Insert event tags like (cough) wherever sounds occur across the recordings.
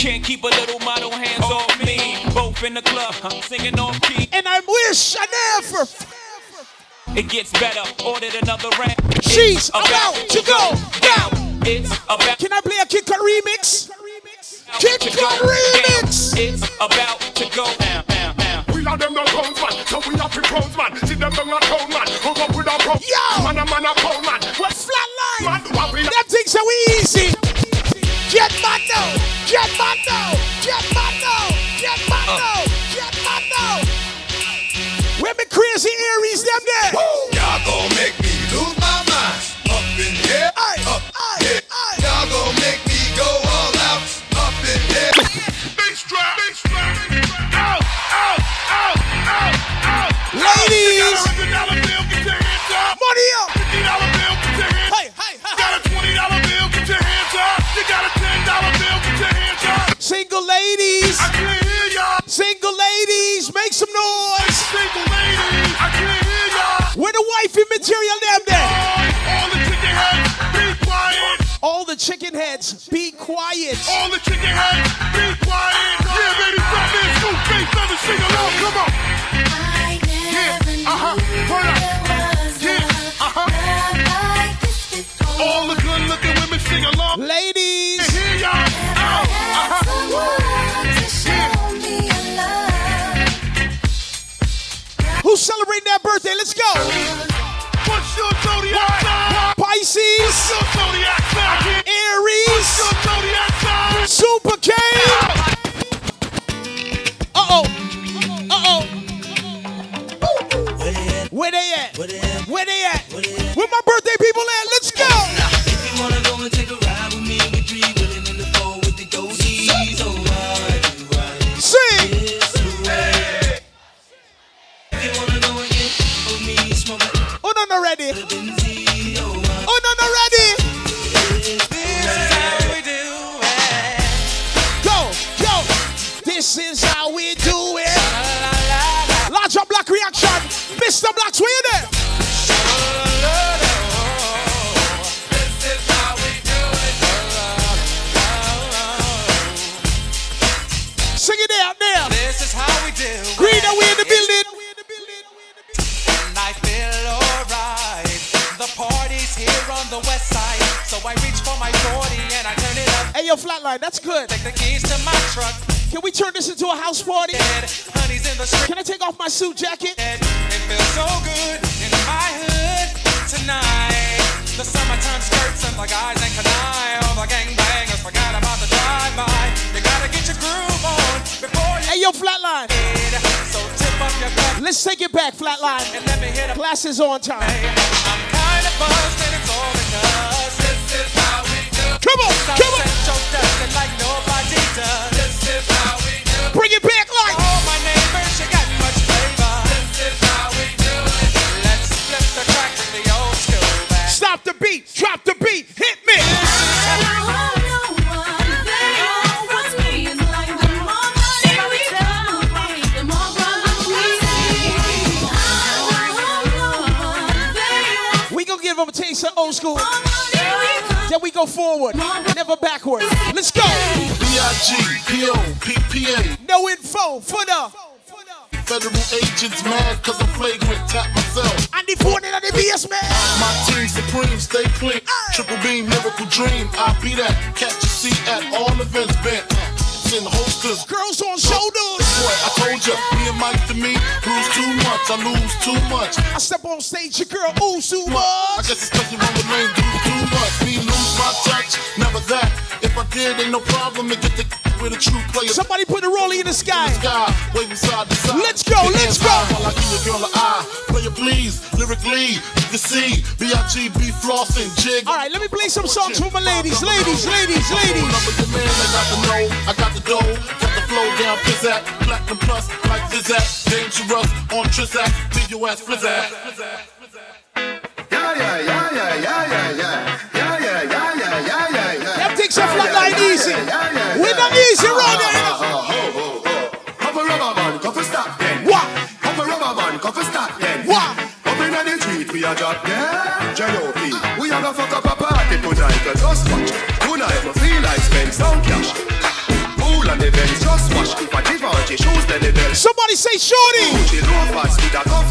Can't keep a little model hands off me. Both in the club, I'm singing off key. And I wish I never. It gets better. Ordered another round. She's about to go down. It's about. Can I play a Kid Kut remix? Kid to Cut remix. It's about to go down, down, down. We are them no pounds man, so we have to pros man. See them them not pound man, hook up with a pro. Yo! man a man a pound man. Well, Flatline. man, what we Them things are easy. Get my no. Get my no. Get my no. Get my uh. no. Get my. Where me crazy Aries them there? Y'all gon' make me lose my mind. Up in here, Aye, up aye, here. aye. Y'all gon' make me go all out. Up in here. bass drop, bass drop. Out, out, out, out, out. Ladies. You got ladies. I can't hear y'all. Single ladies. Make some noise. Single ladies, I can't hear y'all. Where the wifey material them there? All the chicken heads, be quiet. All the chicken heads, be quiet. All the chicken heads, be quiet. Yeah, baby, fat man, scoop, bass, feather, sing along, come on. Yeah, uh-huh, turn up. Yeah, uh-huh. All the good looking women sing along. Ladies. Who's celebrating that birthday? Let's go. What's your zodiac sign? Pisces. What's your zodiac sign? Aries. What's your zodiac sign? Super K. Uh oh. Uh oh. Where they at? Where they at? Where my birthday people at? Let's go. A no, no ready. Oh, no, no ready. this is how we do it. Go, go. This is how we do it. Larger black reaction. Mr. Blacks, where you there? Sing it out there. This is how we do. it. Green, So I reach for my 40 and I turn it up. Hey, yo, flatline, that's good. Take the keys to my truck. Can we turn this into a house party? And honey's in the street. Can I take off my suit jacket? It feels so good in my hood tonight. The summertime skirts and the guys ain't canine. All the gangbangers forgot about the drive-by. You gotta get your groove on before you Hey, yo, flatline. So tip up your cup Let's take it back, flatline. and let me hit a Class is on time. I'm Come on, come on. Central does it like nobody does. This is how we. Bring it back like. All my neighbors, you got much flavor. This is how we do it. Let's flip the track from the old school back. Stop the beat, drop the beat, hit me. We gonna give them a taste of old school. Then we go forward, never backward. Let's go. B-I-G-P-O-P-P-A. No info for the Federal agents mad cause I'm flagrant. Tap myself. and the phone in the BS man. My team supreme, stay clean. Triple beam, miracle dream. I'll be that. Catch a seat at all events bent. Send holsters. Girls on shoulders. Boy, I told ya, me and Mike to me, lose too much. I lose too much. I step on stage, your girl ooh too much. I guess it's cause you run with lame dudes too much. If I did, ain't no problem to get the with a true player. Somebody put a rollie in the sky. Sky, waving side to side. Let's go, Your let's go. While I give your girl an eye. Player please, lyrically, you can see. B-I-G-B flossing, jig. All right, let me play some songs for my ladies, ladies, ladies, ladies. Number the man, I got the I got the dough, got the flow down, pizzazz, platinum plus, like Zizak, dangerous on Trizak, leave your ass flizzak. Yeah, yeah, yeah, yeah, yeah, yeah, yeah. Yeah, we are drop. J.O.P. We are gonna fuck up a party tonight. Just watch. Tonight we feel like spend some cash. And just watch. If I give out your shoes, then the bell. Somebody say shorty. Gucci loafers with a top.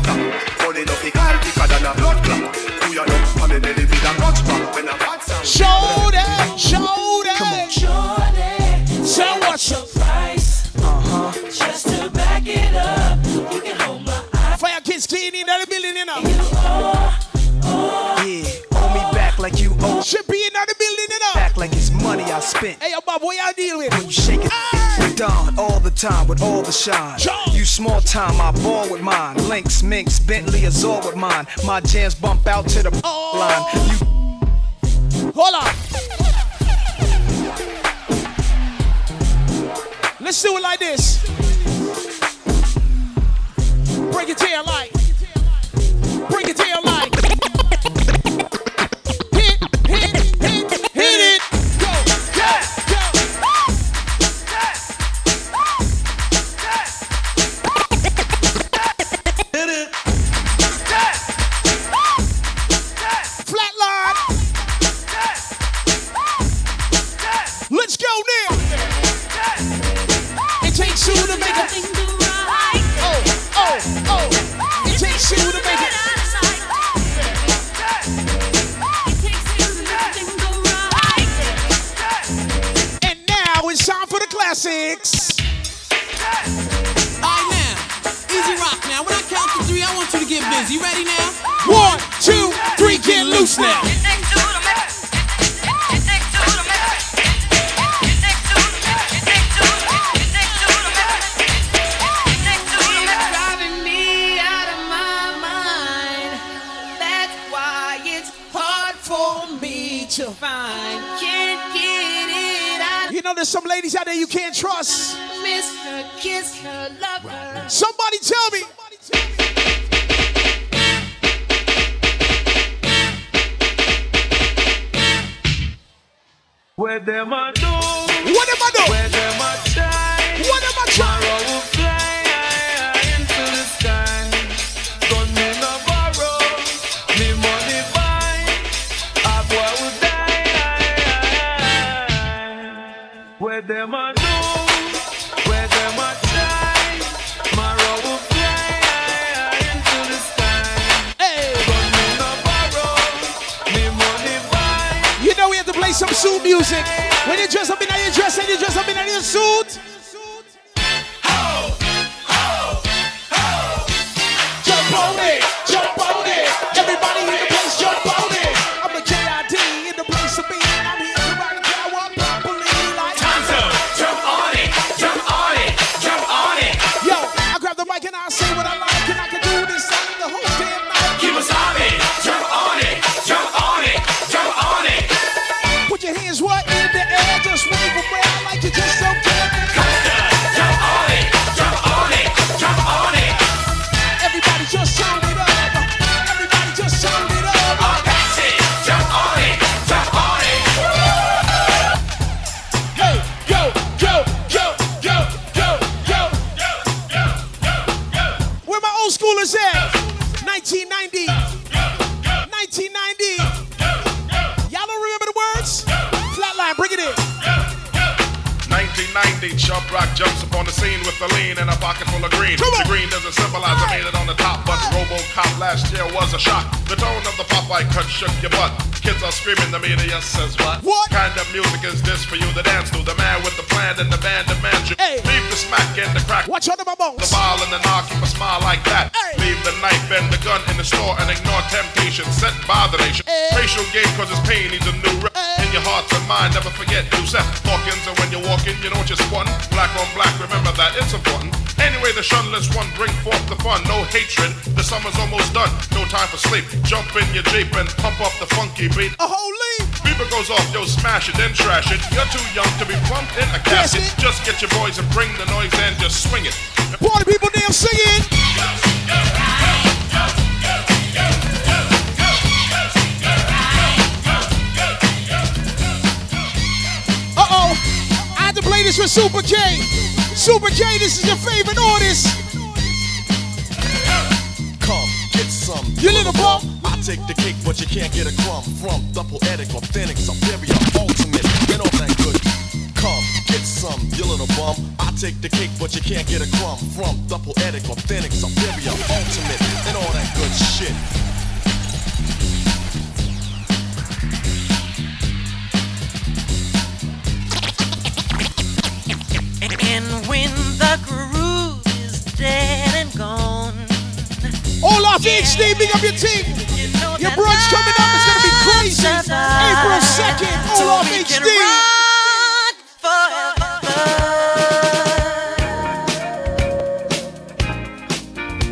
Thicker than a blood clot. In with a. When Shorty, shorty. Come on. Shorty. Say what's your price? Uh-huh. Just to back it up. You can hold my. Fire kids cleaning, they're building, you. Should be in the building, you know. Back like it's money I spent. Hey, yo, Bob, what y'all deal with? When you shake it, we done all the time with all the shine. Sure. You small time, I ball with mine. Links, Minks, Bentley, Azor with mine. My jams bump out to the Oh. line. You Hold on. Let's do it like this. Bring it to your light. Bring it to your out. You know there's some ladies out there you can't trust. Miss kiss her, love her. Somebody tell me. Where them a do? What am I doing? Where them a try? What am I trying? Tomorrow will fly into the sky. Gun me no borrow, me money buy. A boy will die. Where them a do? Suit music. When you dress up in your dress and you dress up in your suit. Last year was a shock. The tone of the Popeye cut shook your butt. Kids are screaming, the media says what? What? kind of music is this for you to dance to? The man with the plan and the band demands you. Hey. Leave the smack and the crack. Watch out of my bones. The ball and the knock, keep a smile like that. Hey. Leave the knife and the gun in the store and ignore temptation set by the nation. Hey. Racial game cause it's pain needs a new rep. Your hearts and mind, never forget set Hawkins and when you're walking, you know just one. Black on black, remember that it's important. Anyway, the shunless one bring forth the fun, no hatred. The summer's almost done, no time for sleep. Jump in your Jeep and pump up the funky beat. A whole leaf. Beaver goes off, yo, smash it, then trash it. You're too young to be plumped in a casket. Just get your boys and bring the noise and just swing it. Party people damn singing. Uh this with Super K. Super K, this is your favorite artist. Come, get some. You little bump. I take the cake, but you can't get a crumb from the poetic, authentic, superior, ultimate, and all that good. Come, get some, you little bum. I take the cake, but you can't get a crumb from the poetic, authentic, superior, ultimate, and all that good shit. And when the groove is dead and gone, Olaf HD, big up your team. Your brunch coming up is gonna be crazy. April 2nd, Olaf we can HD.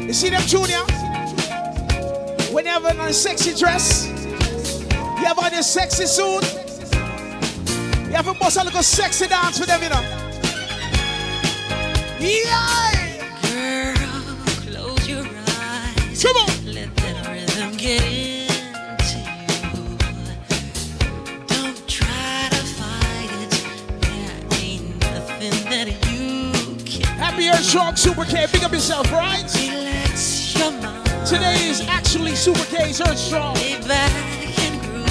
You see them, Junior? When you have on a sexy dress, you have on your sexy suit, you have a bust a little sexy dance for them, you know. To Shark Super K, big up yourself, right? your. Today is actually Super K's Earth Strong. Lay back and groove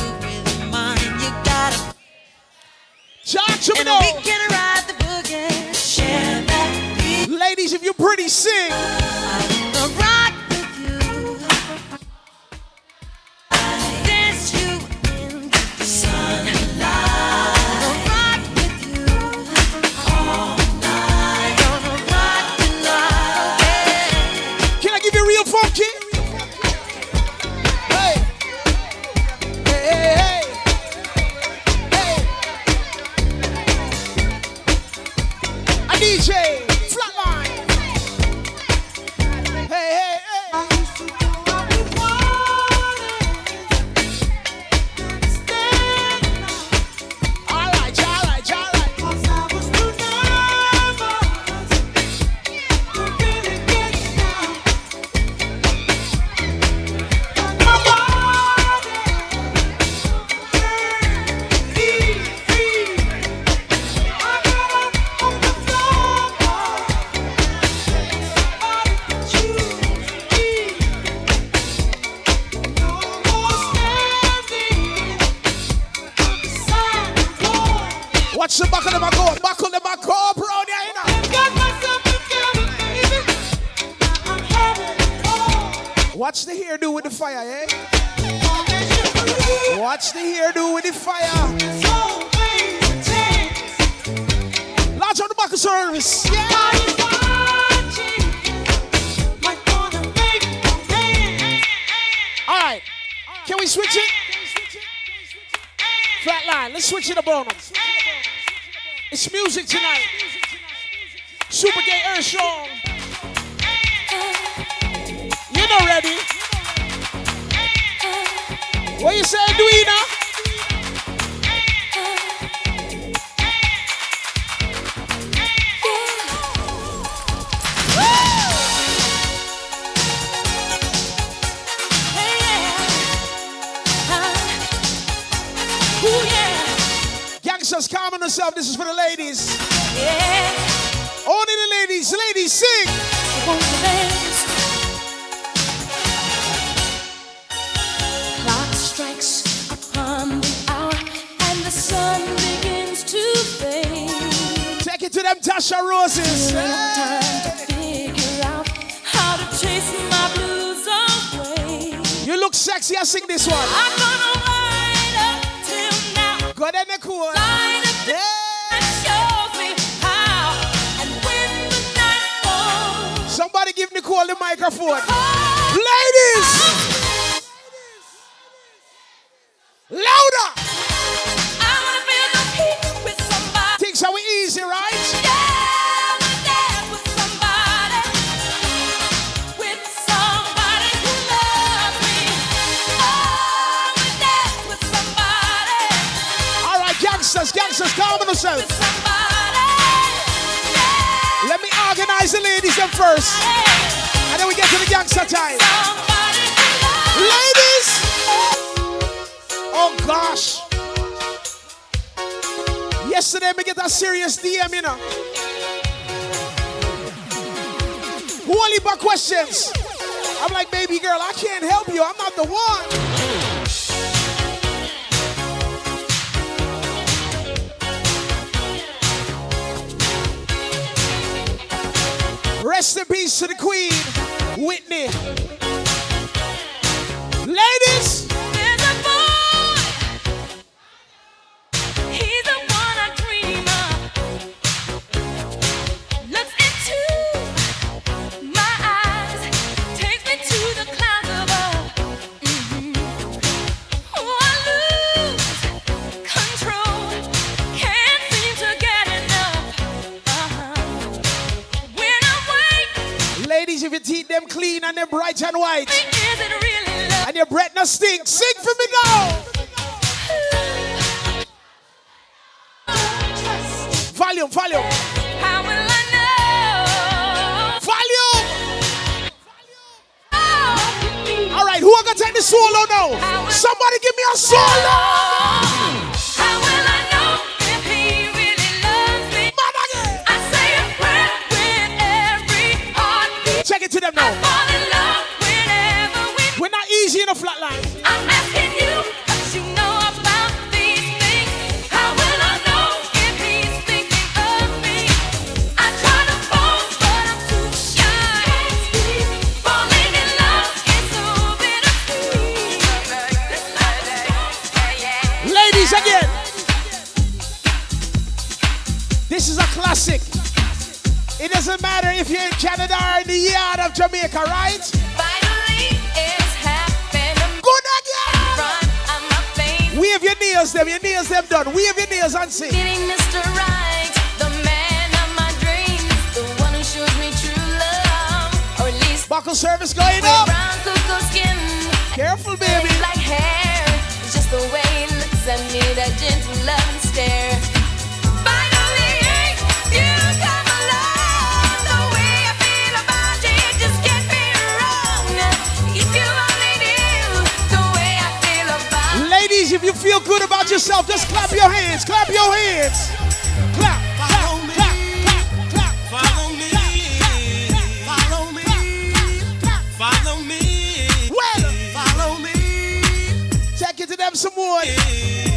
Ladies, if you're pretty, sing. Watch the hairdo with the fire, eh? Watch the hairdo with the fire. Large on the back of service. Yeah. Can we switch it? Flat line. Let's switch it up on them. It's music tonight. Super K Earth Strong. You know ready. What you say, Duina? Gangsters, calm on yourself. This is for the ladies. Yeah. Only the ladies. Ladies, sing. Blues away. You look sexy. I sing this one. I'm gonna wait up till now. Go ahead and cool. Light up the that shows me how. And the night falls, Somebody give Nicole the microphone. Ladies! Yourself. Let me organize the ladies them first. And then we get to the gangster time. Ladies! Oh gosh. Yesterday me get a serious DM, you know. Who only but questions? I'm like, baby girl, I can't help you. I'm not the one. Rest in peace to the Queen, Whitney. Ladies, and them bright and white, really and your breath not stink, sing for me now. Volume, volume, How will I know? volume. All right, who are gonna take the solo now? Somebody give me a solo. How will I in the flat. I'm asking you what you know about these things. How will I know if he's thinking of me? I try to fall, but I'm too shy. Falling in love is so bittersweet. Ladies again. This is a classic. It doesn't matter if you're in Canada or in the yard of Jamaica, right? Wave your nails them, your nails them done. Wave your nails and sing. Getting Mr. Right, the man of my dreams, the one who shows me true love, or at least buckle service going up. Yourself, just clap your hands. Clap your hands. Clap, clap, clap. Follow me. Follow me. Follow me. Follow me. Take it to them some more.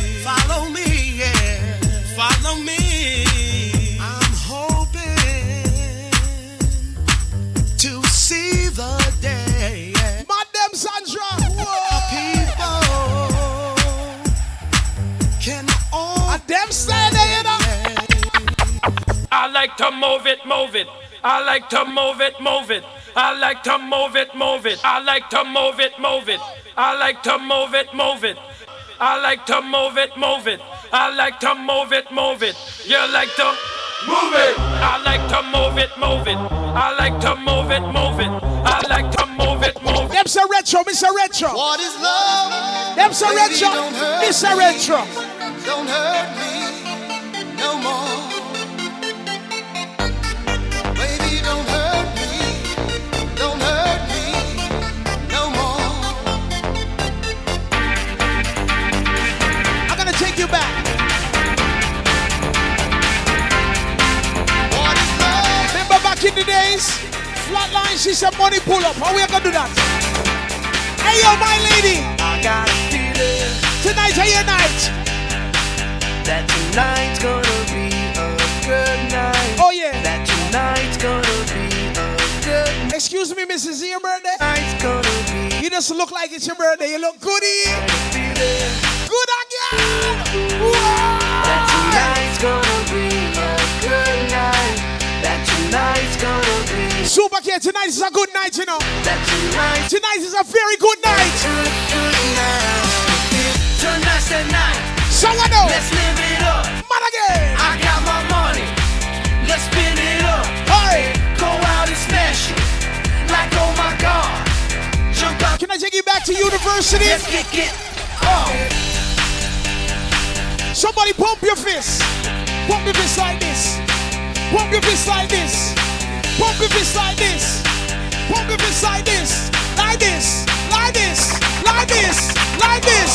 To move it, move it. I like to move it, move it. I like to move it, move it. I like to move it, move it. I like to move it, move it. I like to move it, move it. I like to move it, move it. You like to move it. I like to move it, move it. I like to move it, move it. I like to move it, move it. Them say retro, Mr. Retro. What is love? Them say Baby, retro, Mr. Retro. Don't hurt me no more. You back. What is love? Remember back in the days? Flatline, she said money pull up. How we gonna do that? Hey yo, my lady. I got a feeling Tonight, hey your night. that tonight's gonna be a good night. Oh yeah. That tonight's gonna be a good night. Excuse me, Mrs. Your birthday? Tonight's gonna be You just look like it's your birthday. You look goody. Good again. that tonight's gonna be a good night. That tonight's gonna be Super K, tonight is a good night, you know. that tonight's Tonight is a very good night. good, good night. Tonight's the night. So I know. Let's live it up. Man again. I got my money. Let's spin it up. Hey. Go out and smash it. Like oh my god. Jump out. Can I take you back to university? Let's kick it. Oh. Somebody pump your fist. Pump your fist like this. Pump your fist like this. Pump your fist like this. Pump your fist like this. Like this. Like this. Like this. Like this.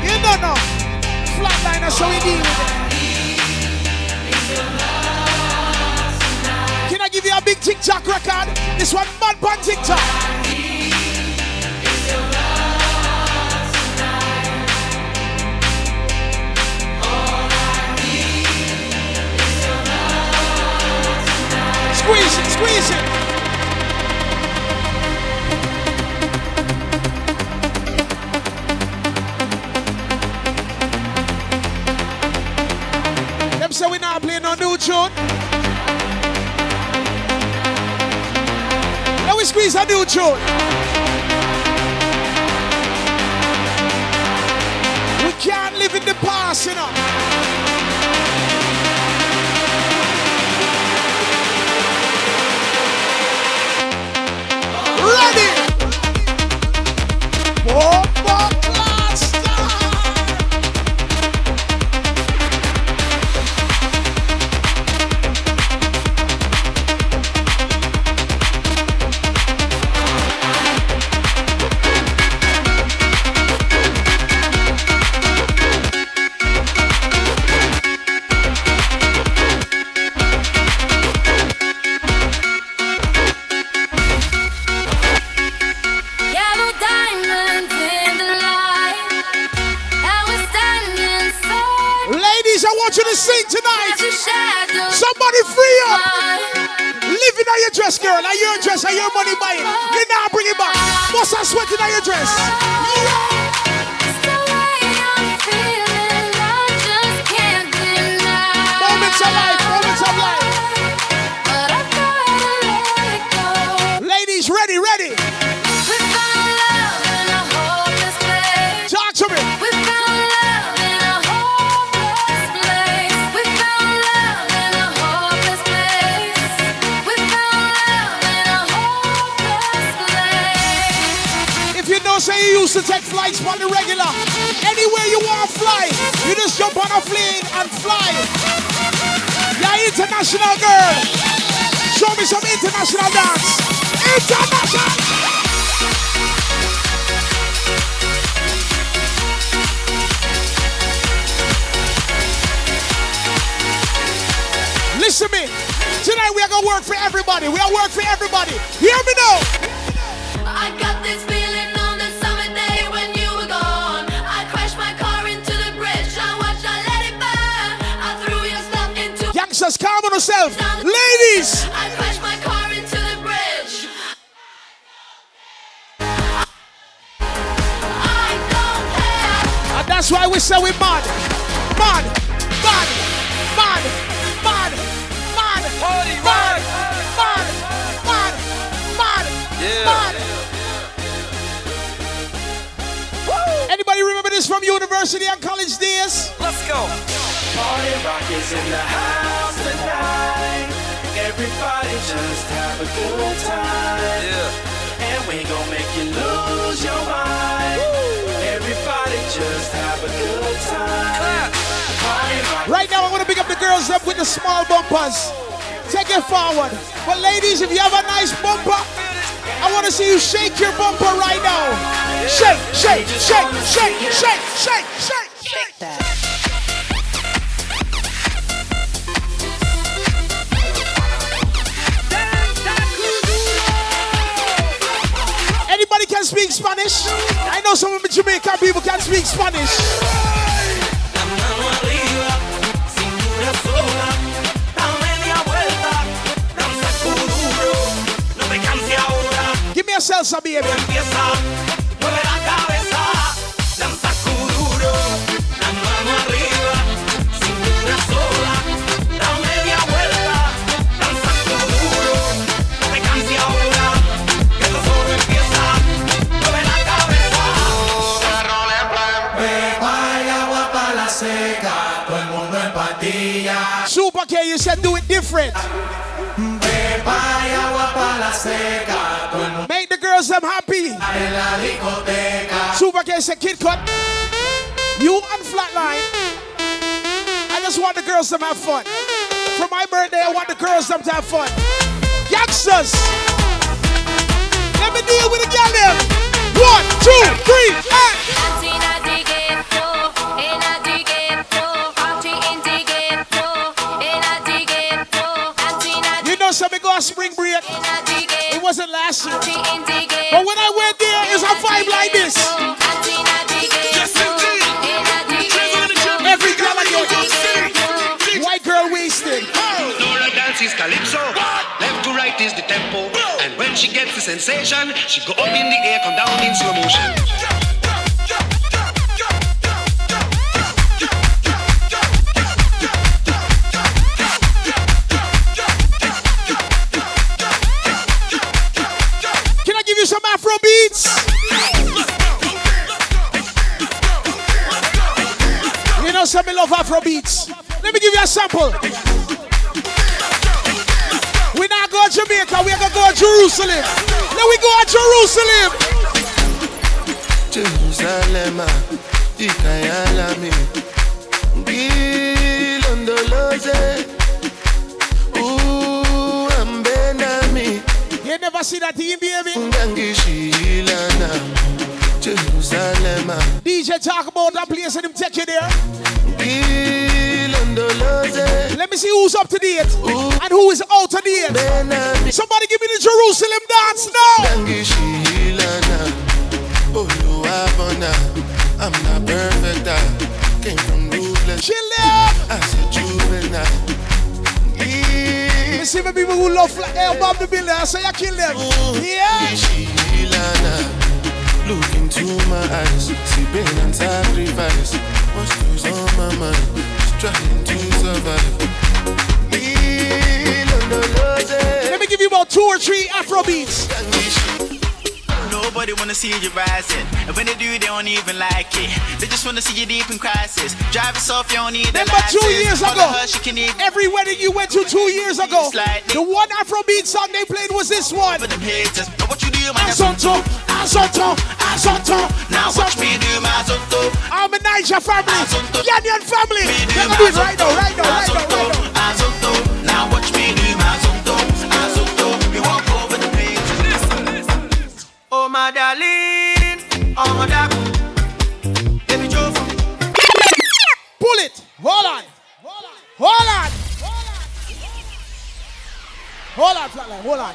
You don't know. Flatliner, so we deal with it. Can I give you a big TikTok record? This one mad on TikTok. Squeeze it, squeeze it. Them say we not playing no new tune. Now we squeeze a new tune. We can't live in the past, you know. 와! She gets the sensation, she go up in the air, come down in slow motion. Can I give you some Afro beats? You know some love Afro beats. Let me give you a sample. We not go to Jamaica, we are gonna go to Jerusalem. Let we go to Jerusalem. Jerusalem, ikayalami ngilondoloze uhambe nami You never see that thing, baby. Jerusalem DJ talk about that place and him take you there. Let me see who's up to date. And who is out date. Somebody give me the Jerusalem dance now. I'm not perfect I came from ruthless Chill out as a juvenile You see the people who love like hey, Bob the Builder, I say I kill them. Yeah. Look into my eyes, see pain and sacrifice. What's on my mind? Just trying to survive. Let me give you about two or three Afro beats. Nobody wanna see you rising. And when they do, they don't even like it. They just wanna see you deep in crisis. Drive off, you don't need the Remember two years ago, the hush you can eat. every wedding you went to two years ago, the one Afrobeat song they played was this one. What you do, man. Azonto, Azonto, Azonto. Now watch me do my zonto. I'm a Niger family, Kenyan family. They're gonna do it right now, right now, right now, right now. Azonto. Now watch me oh. Baby Pull it. Hold on. Hold on. Hold on, flatline. Hold on.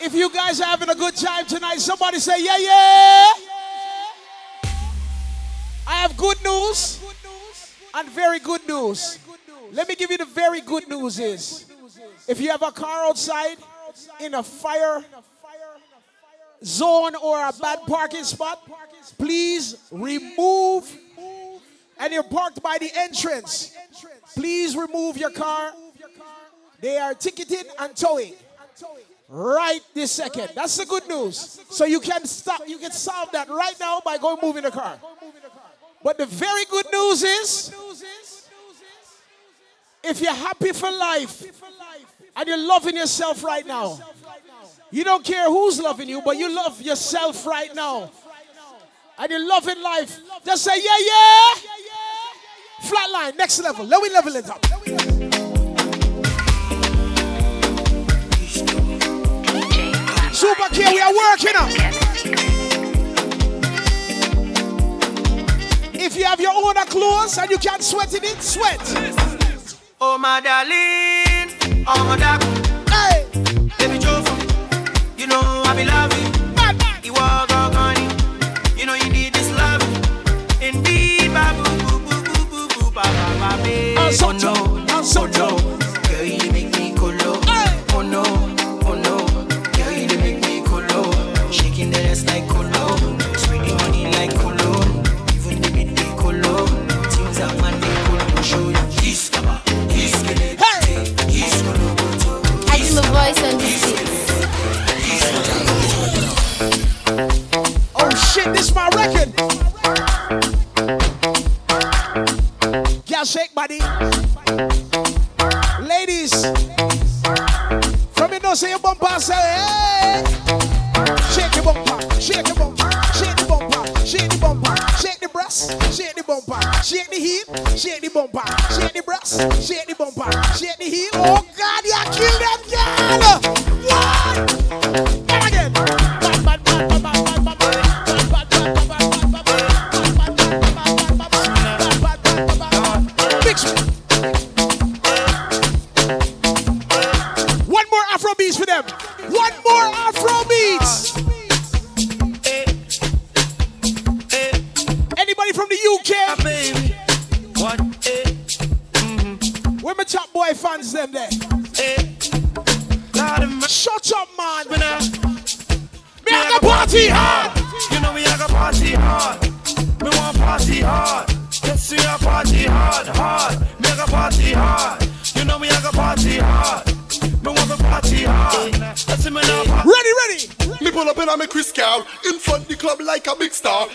If you guys are having a good time tonight, somebody say, yeah, yeah. I have good news and very good news. Let me give you the very good news is if you have a car outside in a fire zone or a bad parking spot, please remove and you're parked by the entrance. Please remove your car. They are ticketing and towing right this second. That's the good news. So you can stop, you can solve that right now by going moving the car. But the very good news is if you're happy for life and you're loving yourself right now, you don't care who's loving you, but you love yourself right now. And you're loving life. Just say, yeah, yeah. Flatline, next level. Let me level it up. Super K, we are working on. If you have your own clothes and you can't sweat in it, sweat. Oh my darling, oh my darling. Hey, baby Joe you know I be loving. Record. Girl, shake body. Ladies, from you know say your bumper say hey. Shake the bumper, shake the bumper, shake the bumper, shake the bumper, shake the breast, shake the bumper, shake the hip, shake the bumper, shake the breast, shake the bumper, shake the hip. Oh God, you kill them girl.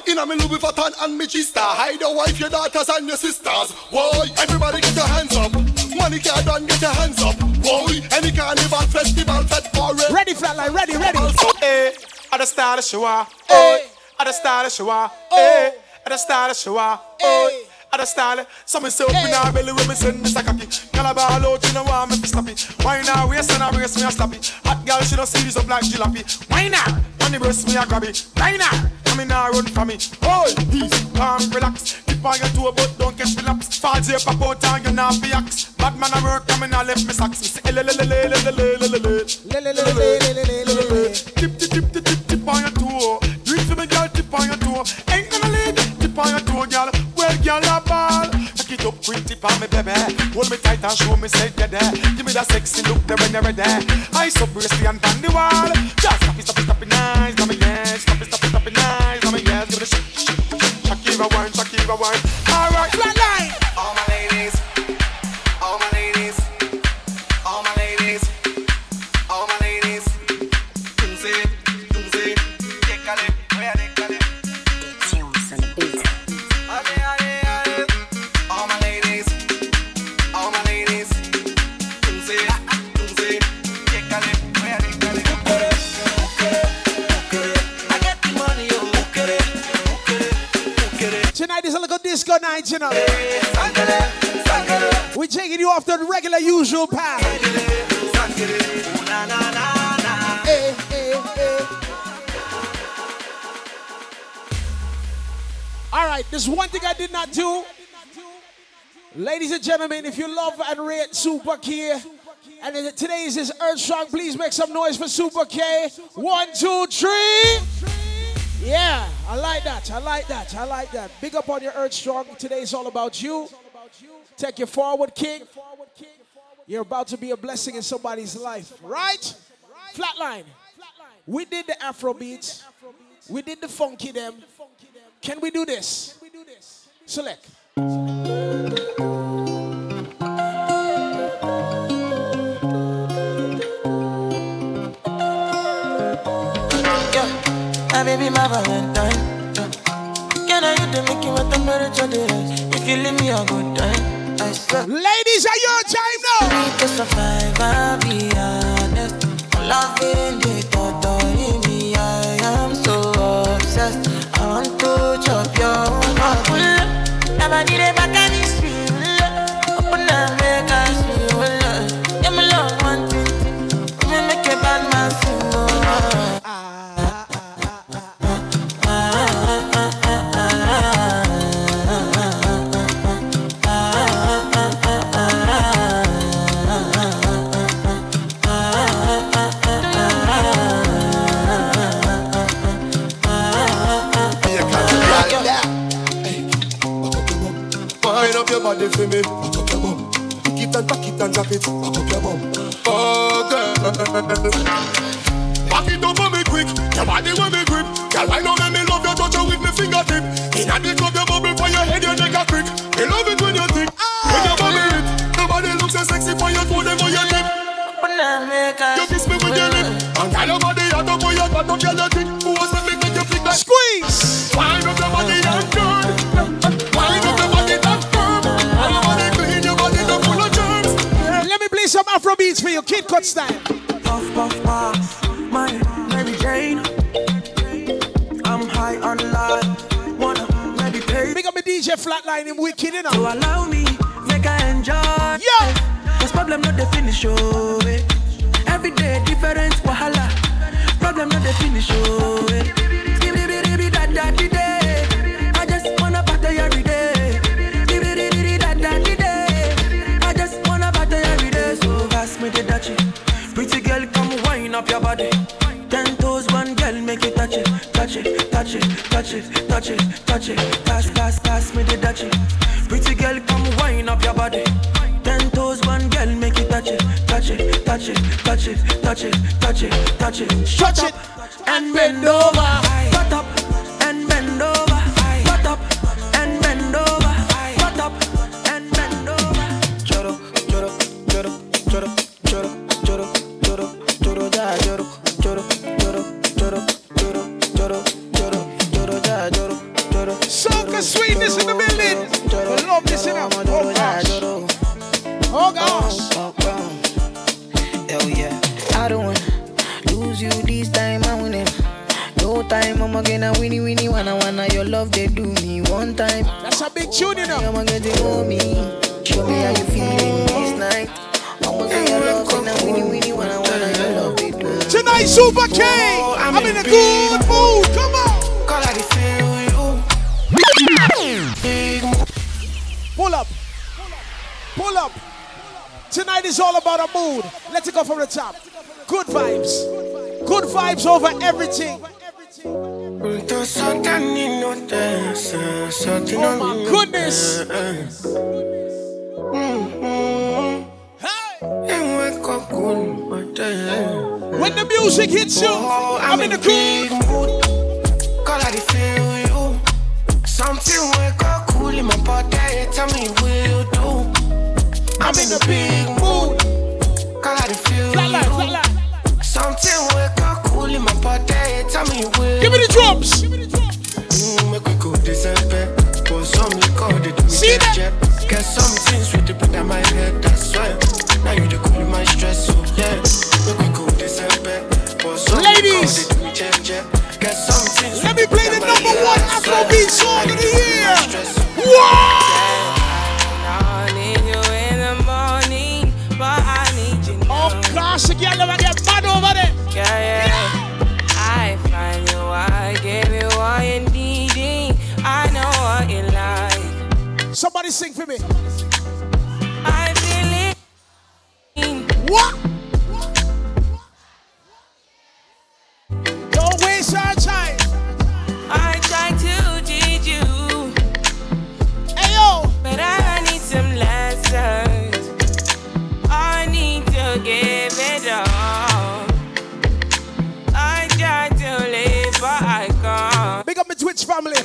In a me Louis Vuitton and me G-Star. Hide your wife, your daughters and your sisters. Why? Everybody get your hands up. Money can't done, get your hands up. Why? Any carnival, festival, fed parade. Ready, flatline, ready, ready. Eh, hey, at the start of show, oh. hey, at the start of show, hey, at the start of show, hey other style. So me say up our belly when me send me cocky. Girl a ball out, you know want me to stop it. Why now waist and a brace me a stop it. Hot girl she don't see this up like jalopy. Why now? On the breast me a grab it. Why now? I mean I run for me. Hold, easy, calm, relax. Keep on your toe, but don't catch relapse. Fall to pop out and you not be axe. Bad man a work, I mean I left me socks. Me say Tip, tip, tip, tip, tip on your toe. Do for me, girl. Tip on your toe. Ain't gonna leave. Tip on your toe, girl. Girl, a ball. Back it up, quick tip me, baby. Hold me tight and show me say you're there. Give me that sexy look there when you're there. Eyes up, brace and on the wall. Just stop it, stop it, stop it, nice. Let me yes. Stop it, stop it, stop it, nice. Let me yes. Give it a shake, shake, shake. Shakira wine, Shakira wine. Disco night, you know. We're taking you off the regular, usual path. All right, there's one thing I did not do. Ladies and gentlemen, if you love and rate Super K, and today is his Earth Strong, please make some noise for Super K. One, two, three. Yeah, I like that. I like that. I like that. Big up on your Earth Strong. Today is all about you. Take you forward, King. You're about to be a blessing in somebody's life, right? Flatline. We did the Afro beats. We did the funky them. Can we do this? Select. Ah baby my valentine. Can I you to make you what temperature it is If you leave me a good time I swear. Ladies are your time now? Need to survive I'll be honest. Loving the thought of me I am so obsessed. I want to chop your heart. Never did it back and family.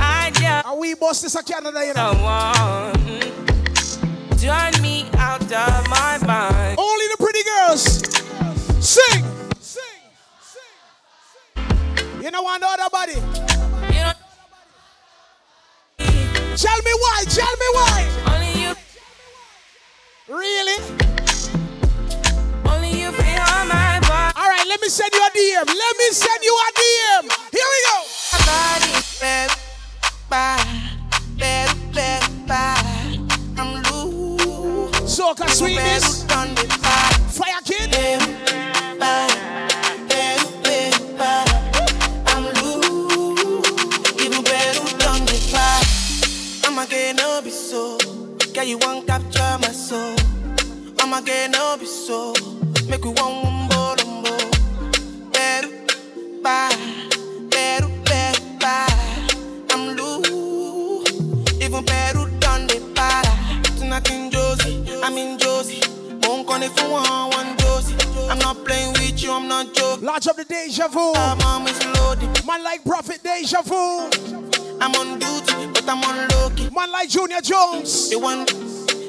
I just And we boss this a Canada, you know. someone turn me out of my mind. Only the pretty girls. Sing. Sing. Sing. You know want no other body. You know, Tell me why. Tell me why. only you, Really? only you feel my body. All right, let me send you a DM. Let me send you a DM. Here we go. Fire kid. Girl, you won't capture my soul. I'm again, no be so. Make you want I'm in Josie. Won't call want one Josie. I'm not playing with you, I'm not joking. Launch up the deja vu. My mom is loaded. Man like Prophet Deja Vu. I'm on duty, but I'm on low key. Man like Junior Jones. They want,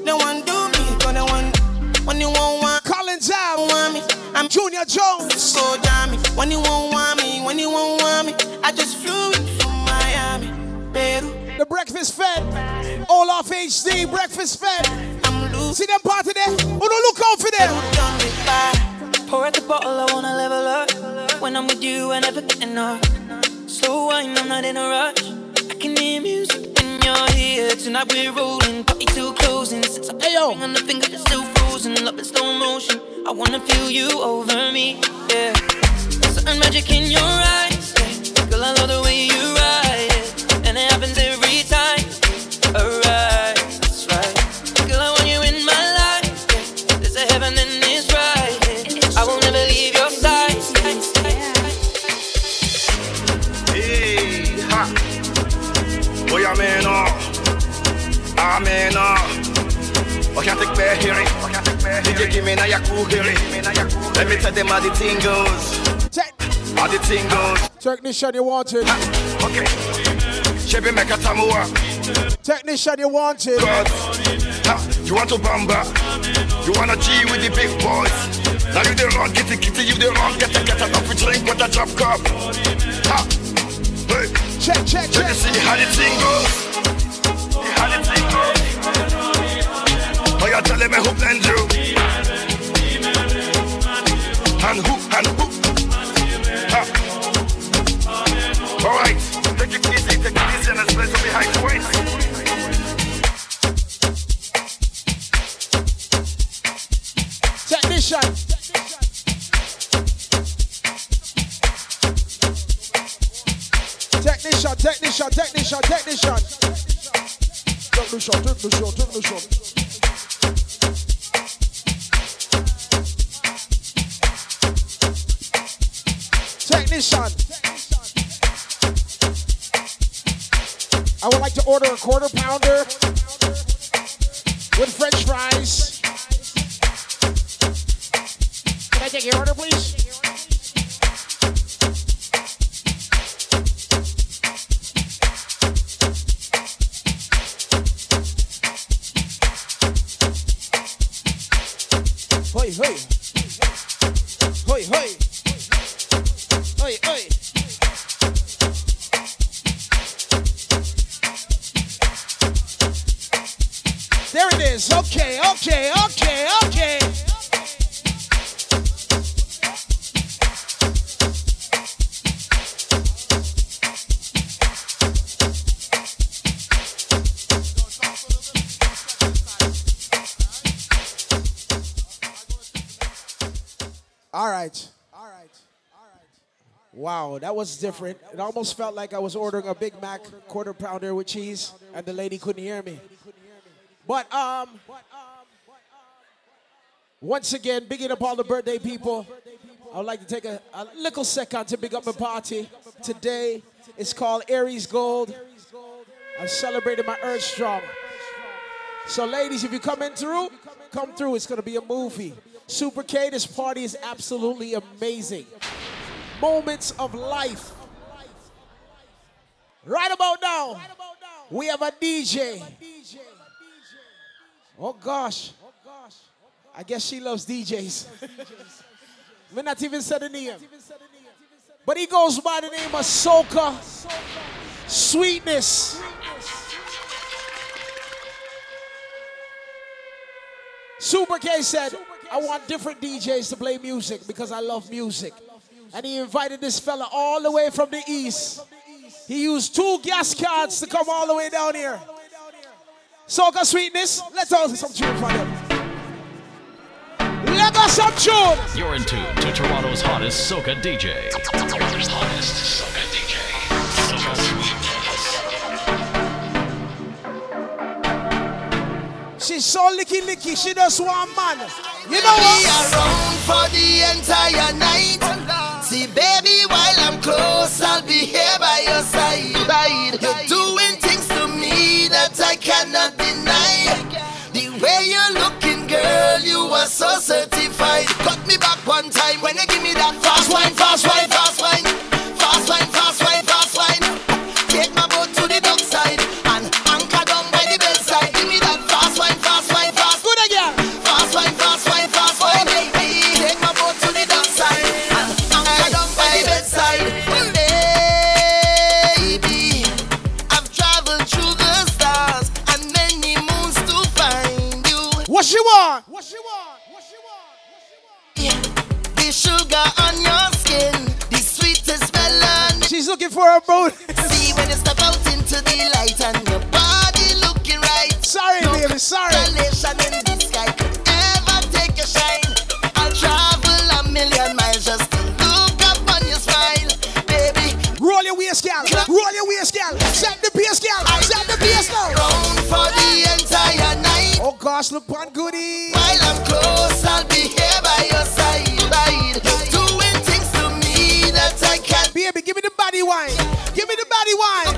they want do me, cause they want, when you won't want, Collins Ave. want me. I'm Junior Jones. so jammy. When you won't want me, when you won't want me, I just flew in from Miami. Peru, The Breakfast Fed. All off HD. Breakfast Fed. See them party there? Oh, don't look out for them. Done the bye. Pour out the bottle, I wanna level up. When I'm with you, I never get enough. Slow wine, I'm not in a rush. I can hear music when you're here. Tonight we're rolling, party till closing. Since I'm Hey, yo. on the finger that's still frozen, love in slow motion. I wanna feel you over me, yeah. There's Certain magic in your eyes, yeah. Girl, I love the way you ride it, and it happens every time. Alright, Boy, I'm in awe. I'm in awe. I can't take me hearing. DJ give me now your cool hearing. Let me tell them how the thing goes. How the thing goes. Technician, you wanted. Okay. Chevy make a tamua. Technician, you wanted. God. Ha, You want to bamba? You wanna G with the big boys? Now you the wrong, get it, get you the wrong, get it, get it, up with drink with a drop cup. Ha. Hey. Check, check, check. Let me see how the thing goes. Oh, you telling me who blend you? And who, and who? All right, take it easy, take it easy, and let's play behind the waist. Technician. Technician, technician, technician, technician. Technician, technician, technician. Technician. I would like to order a quarter pounder with french fries. Can I take your order, please? Hoi, hoi. Hoi, hoi. Hoi, hoi. There it is. Okay, okay, okay, okay. Wow, that was different. It almost felt like I was ordering a Big Mac quarter pounder with cheese, and the lady couldn't hear me. But um, once again, bigging up all the birthday people. I would like to take a, a little second to big up my party. Today it's called Aries Gold. I'm celebrating my Earth Strong. So, ladies, if you come in through, come through. It's gonna be a movie. Super K, this party is absolutely amazing. Moments of life. Right about now, we have a DJ. Oh gosh. I guess she loves DJs. (laughs) We're not even said the name. But he goes by the name of Soca Sweetness. Super K said, I want different DJs to play music because I love music. And he invited this fella all the way from the east. He used two gas cards to come all the way down here. Soca Sweetness, let's all some tune for them. Let us some tune. You're in tune to Toronto's hottest soca DJ. Hottest soca DJ. Soca Sweetness. She's so licky licky, she just want man. You know Be what? around for the entire night. See, baby, while I'm close, I'll be here by your side. You're doing things to me that I cannot deny. The way you're looking, girl, you are so certified. Cut me back one time when you give me that fast wine, fast wine, sugar on your skin, the sweetest melanin. She's looking for a boat. See when you step out into the light and your body looking right. Sorry, baby, sorry. Constellation in the sky could ever take your shine. I'll travel a million miles just to look up on your smile, baby. Roll your waist, gal. Roll your waist, gal. Set the pace, gal. Set the pace now. Round for the entire night. Oh gosh, look on goody. While wine. Give me the body wine.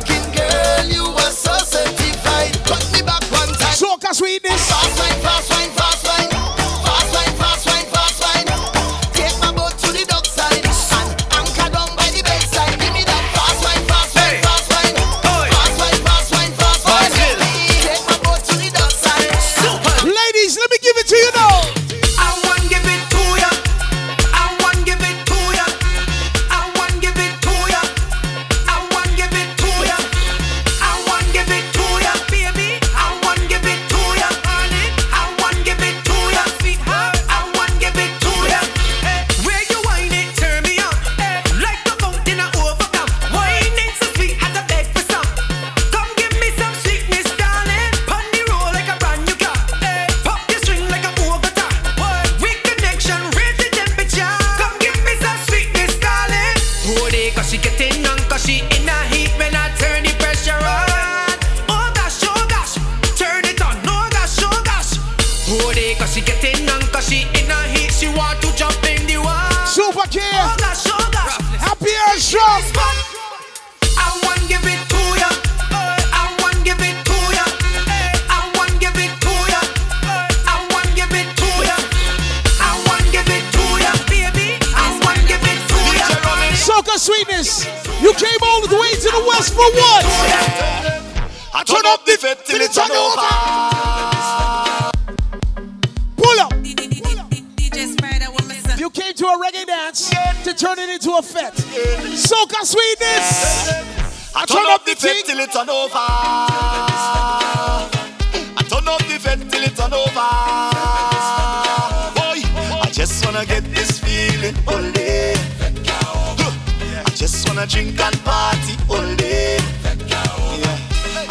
Cause she getting on, cause she in a heat, she want to jump in the water. Super. Oh gosh, oh gosh. Happy and strong. I want give it to ya. I want give it to ya. I want give it to ya. I want give it to ya. I want give it to ya, baby. I want give it to ya. Soca sweetness. You came all the way to the west for what? I turn up the fit till it's turn over. To turn it into a fete. Soca sweetness. I turn up the fit till it's over. I turn up the fit till it's over. Boy, I just wanna get this feeling all day. I just wanna drink and party all day. Yeah.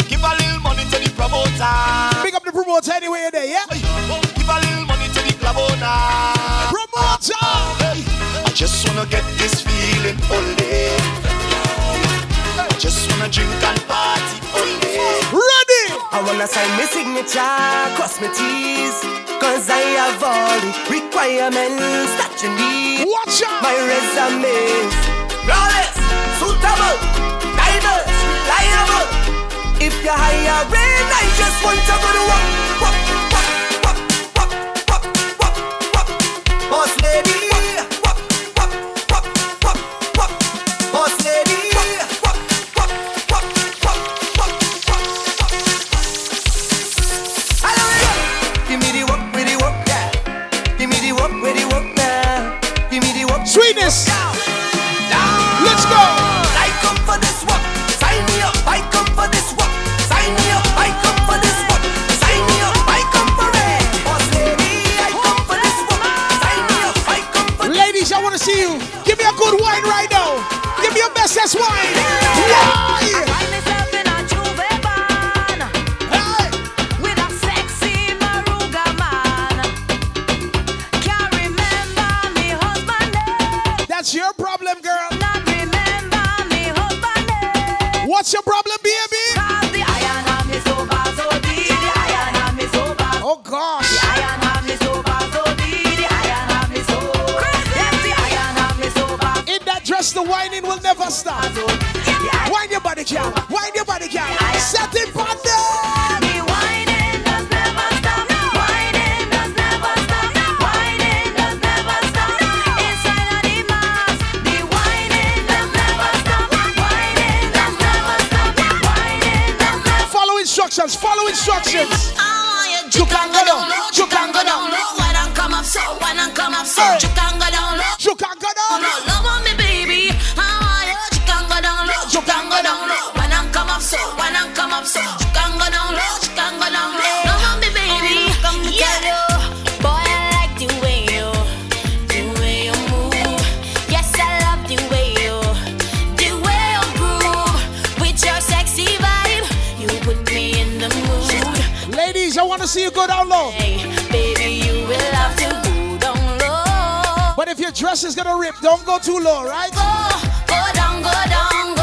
Give a little money to the promoter. Big up the promoter anyway there, yeah? Give a little money to the club owner. Promoter! Just wanna get this feeling all day. I just wanna drink and party all day. Ready! I wanna sign my signature, cross my T's. Cause I have all the requirements that you need. Watch out! My resume flawless, suitable, diverse, reliable. If you're hiring, I just want to go to work, work, work, work, work, work, work, work. Boss lady, Sweetness. Let's go. I come for this work. Sign me up. I come for this work. Sign me up. I come for this work. Sign me up. I come for it. Boss lady, I come for this work. Sign me up. I come for Ladies, I want to see you. Give me a good wine right now. Give me your bestest wine. Why? Whining will never stop. Wind your body, girl. Wind your body, girl. Set it. Follow instructions. Follow instructions. You can go down, you can go down. When I come up? So, when I come up? So, you can go Dress is gonna rip, don't go too low, right? Go, go down, go down, go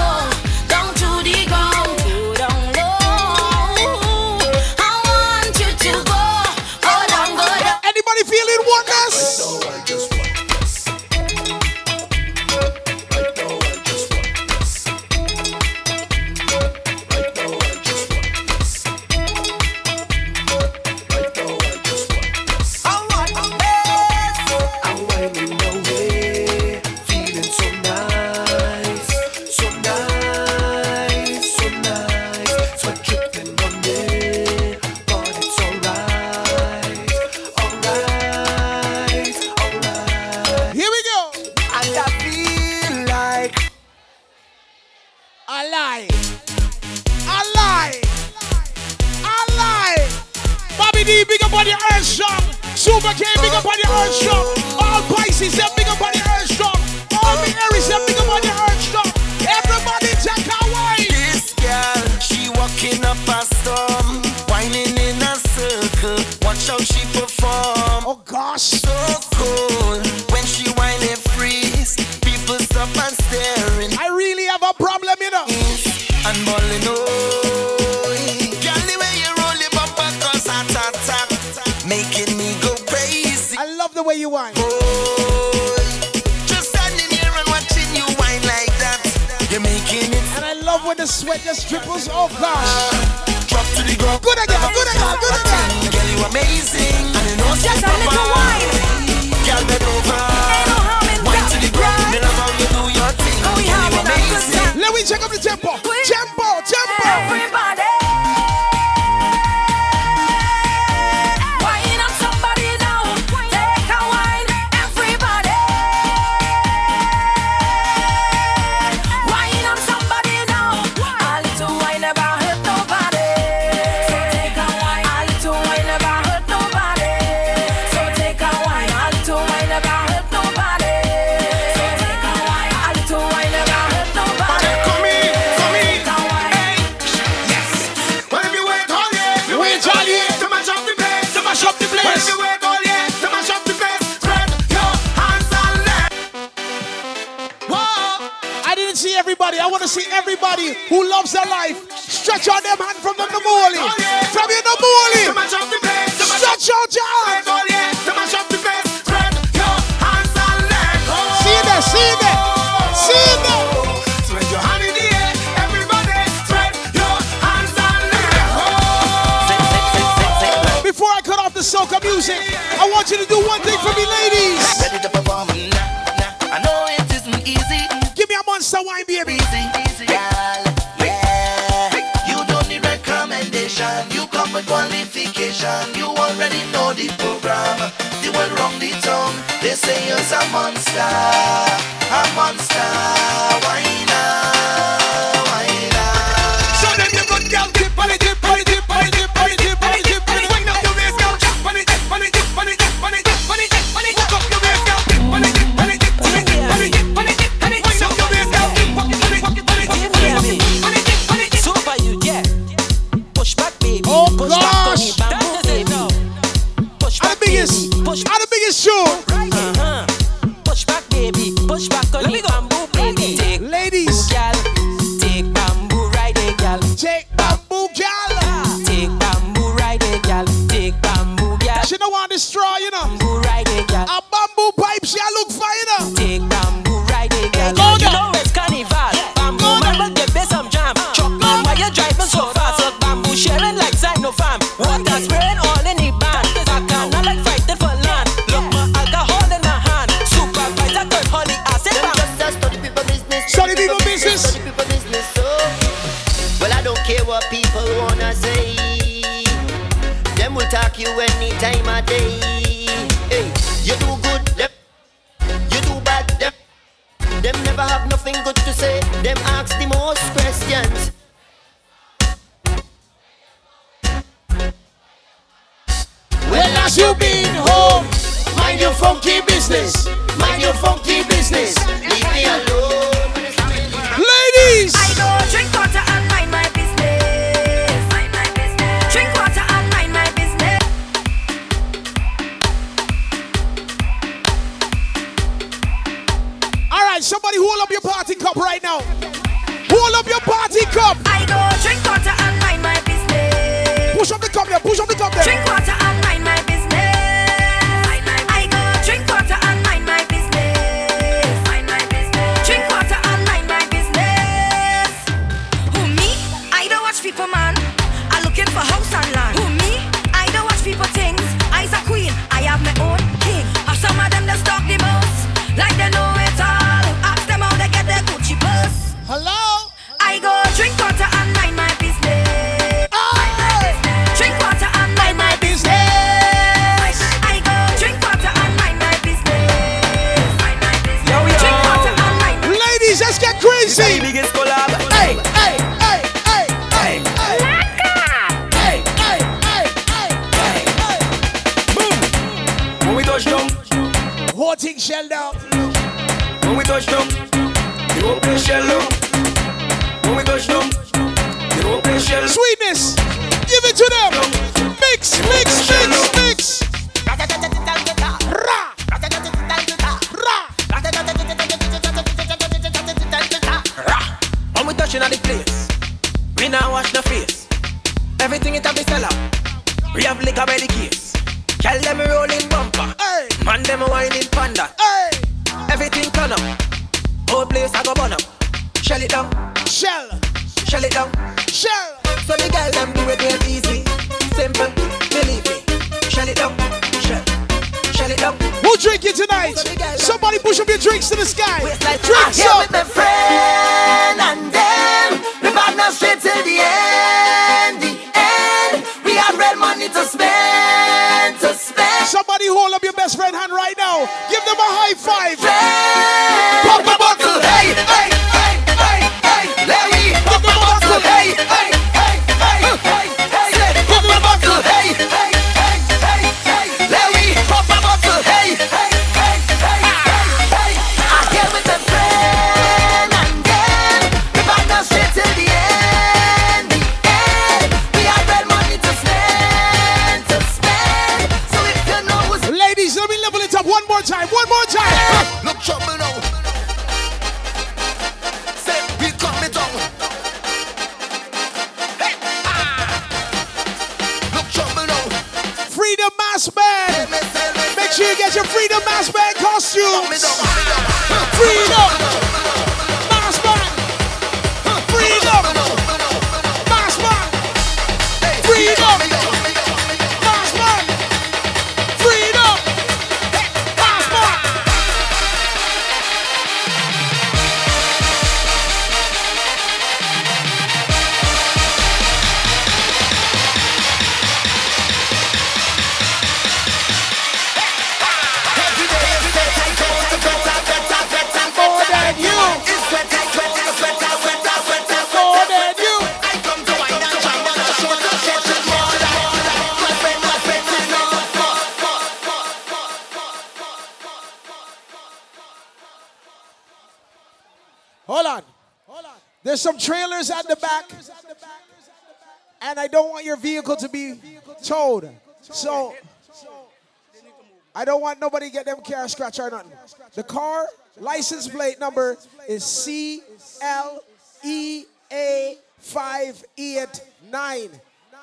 get them car scratch or nothing. The car license plate number is C L E A five eight nine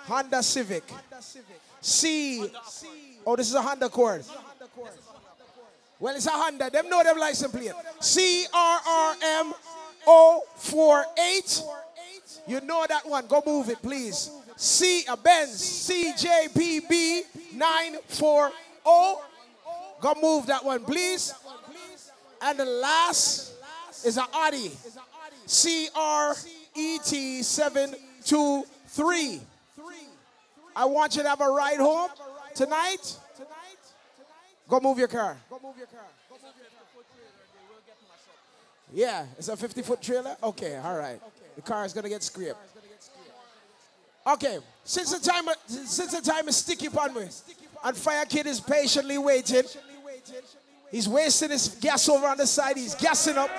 Honda Civic. C. Oh, this is a Honda Accord. Well, it's a Honda. Them know them license plate. C R R M O 48. You know that one. Go move it, please. C a Benz CJPB 940. Go move that one, please. And the last is an Audi. C R E T 723. I want you to have a ride home tonight. Go move your car. Yeah, it's a 50 foot trailer? Okay, all right. The car is going to get scraped. Okay, since the time since the time is sticky upon me, and Fire Kid is patiently waiting. He's wasting his gas over on the side. He's gassing up.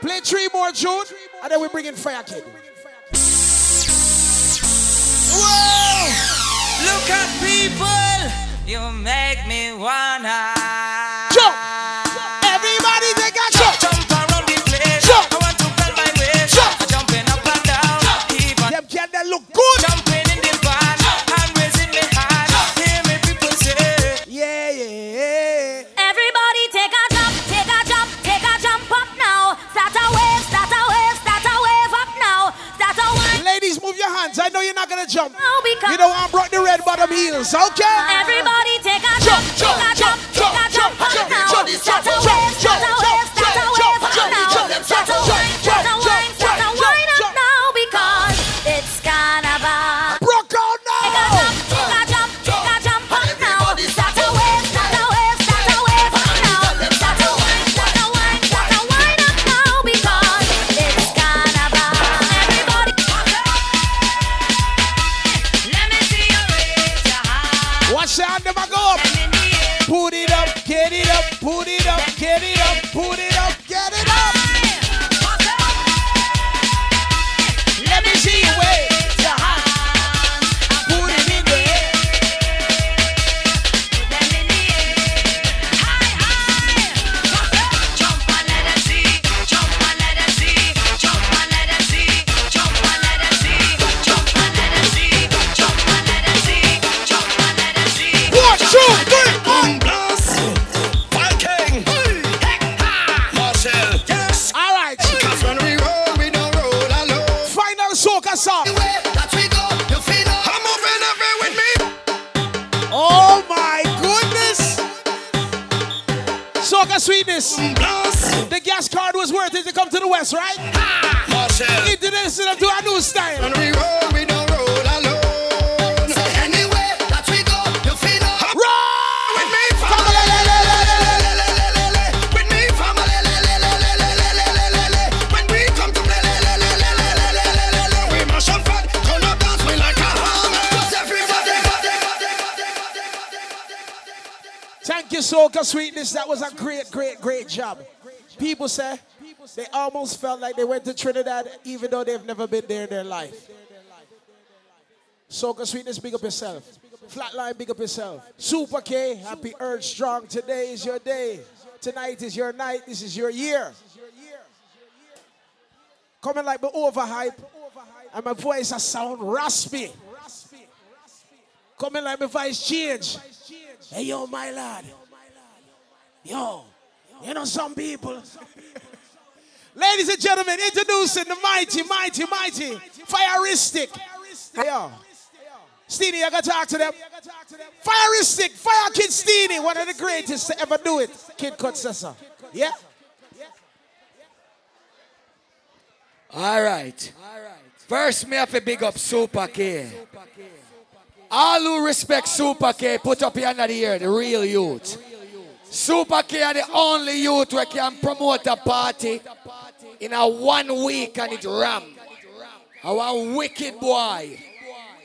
Play three more June, and then we bring in Fire Kid. Whoa! Look at people, you make me wanna you're not gonna jump. No, because You want to rock the red bottom heels, okay? Everybody take a jump, Jump, take a jump, jump, take a jump up jump, now. jump, Start a jump, wave, jump, start a jump, wave, start a the west, right? Ah! Introducing them to a new style. When we roll, we don't roll alone. So anywhere that we go, you feel up. Roll with me, family. With me, family. When we come to play, we mash up front, turn up dance, we like a hammer. Cause everybody, Thank you, Soca Sweetness. That was a great, great, great job. People say they almost felt like they went to Trinidad even though they've never been there in their life. Soca Sweetness, big up yourself. Flatline, big up yourself. Super K, happy Earth Strong. Today is your day. Tonight is your night. This is your year. Coming like me overhype. And my voice has sound raspy. Coming like my voice change. Hey, yo, my lad. Yo, you know some people. Ladies and gentlemen, introducing the mighty, mighty, mighty, Fireistic. Hey, yo. Steenie, I gotta talk to them. Fireistic, Fire Kid Steenie, one of the greatest to ever do it. Kid Cutsessa. Yeah? All right. First, me have to big up Super K. All who respect Super K, put up hand of the ear, the real youth. Super K are the only youth who can promote a party in a one week and it ram. Our wicked boy.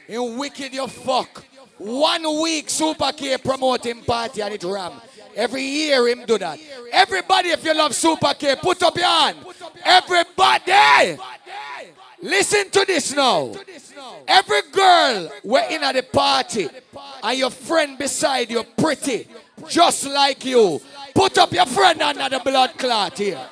In wicked you fuck. One week Super K promoting party and it ram. Every year him do that. Everybody if you love Super K, put up your hand. Everybody! Listen to this now. Every girl we're in at the party and your friend beside you pretty, just like you. Put up your friend under the blood clot here.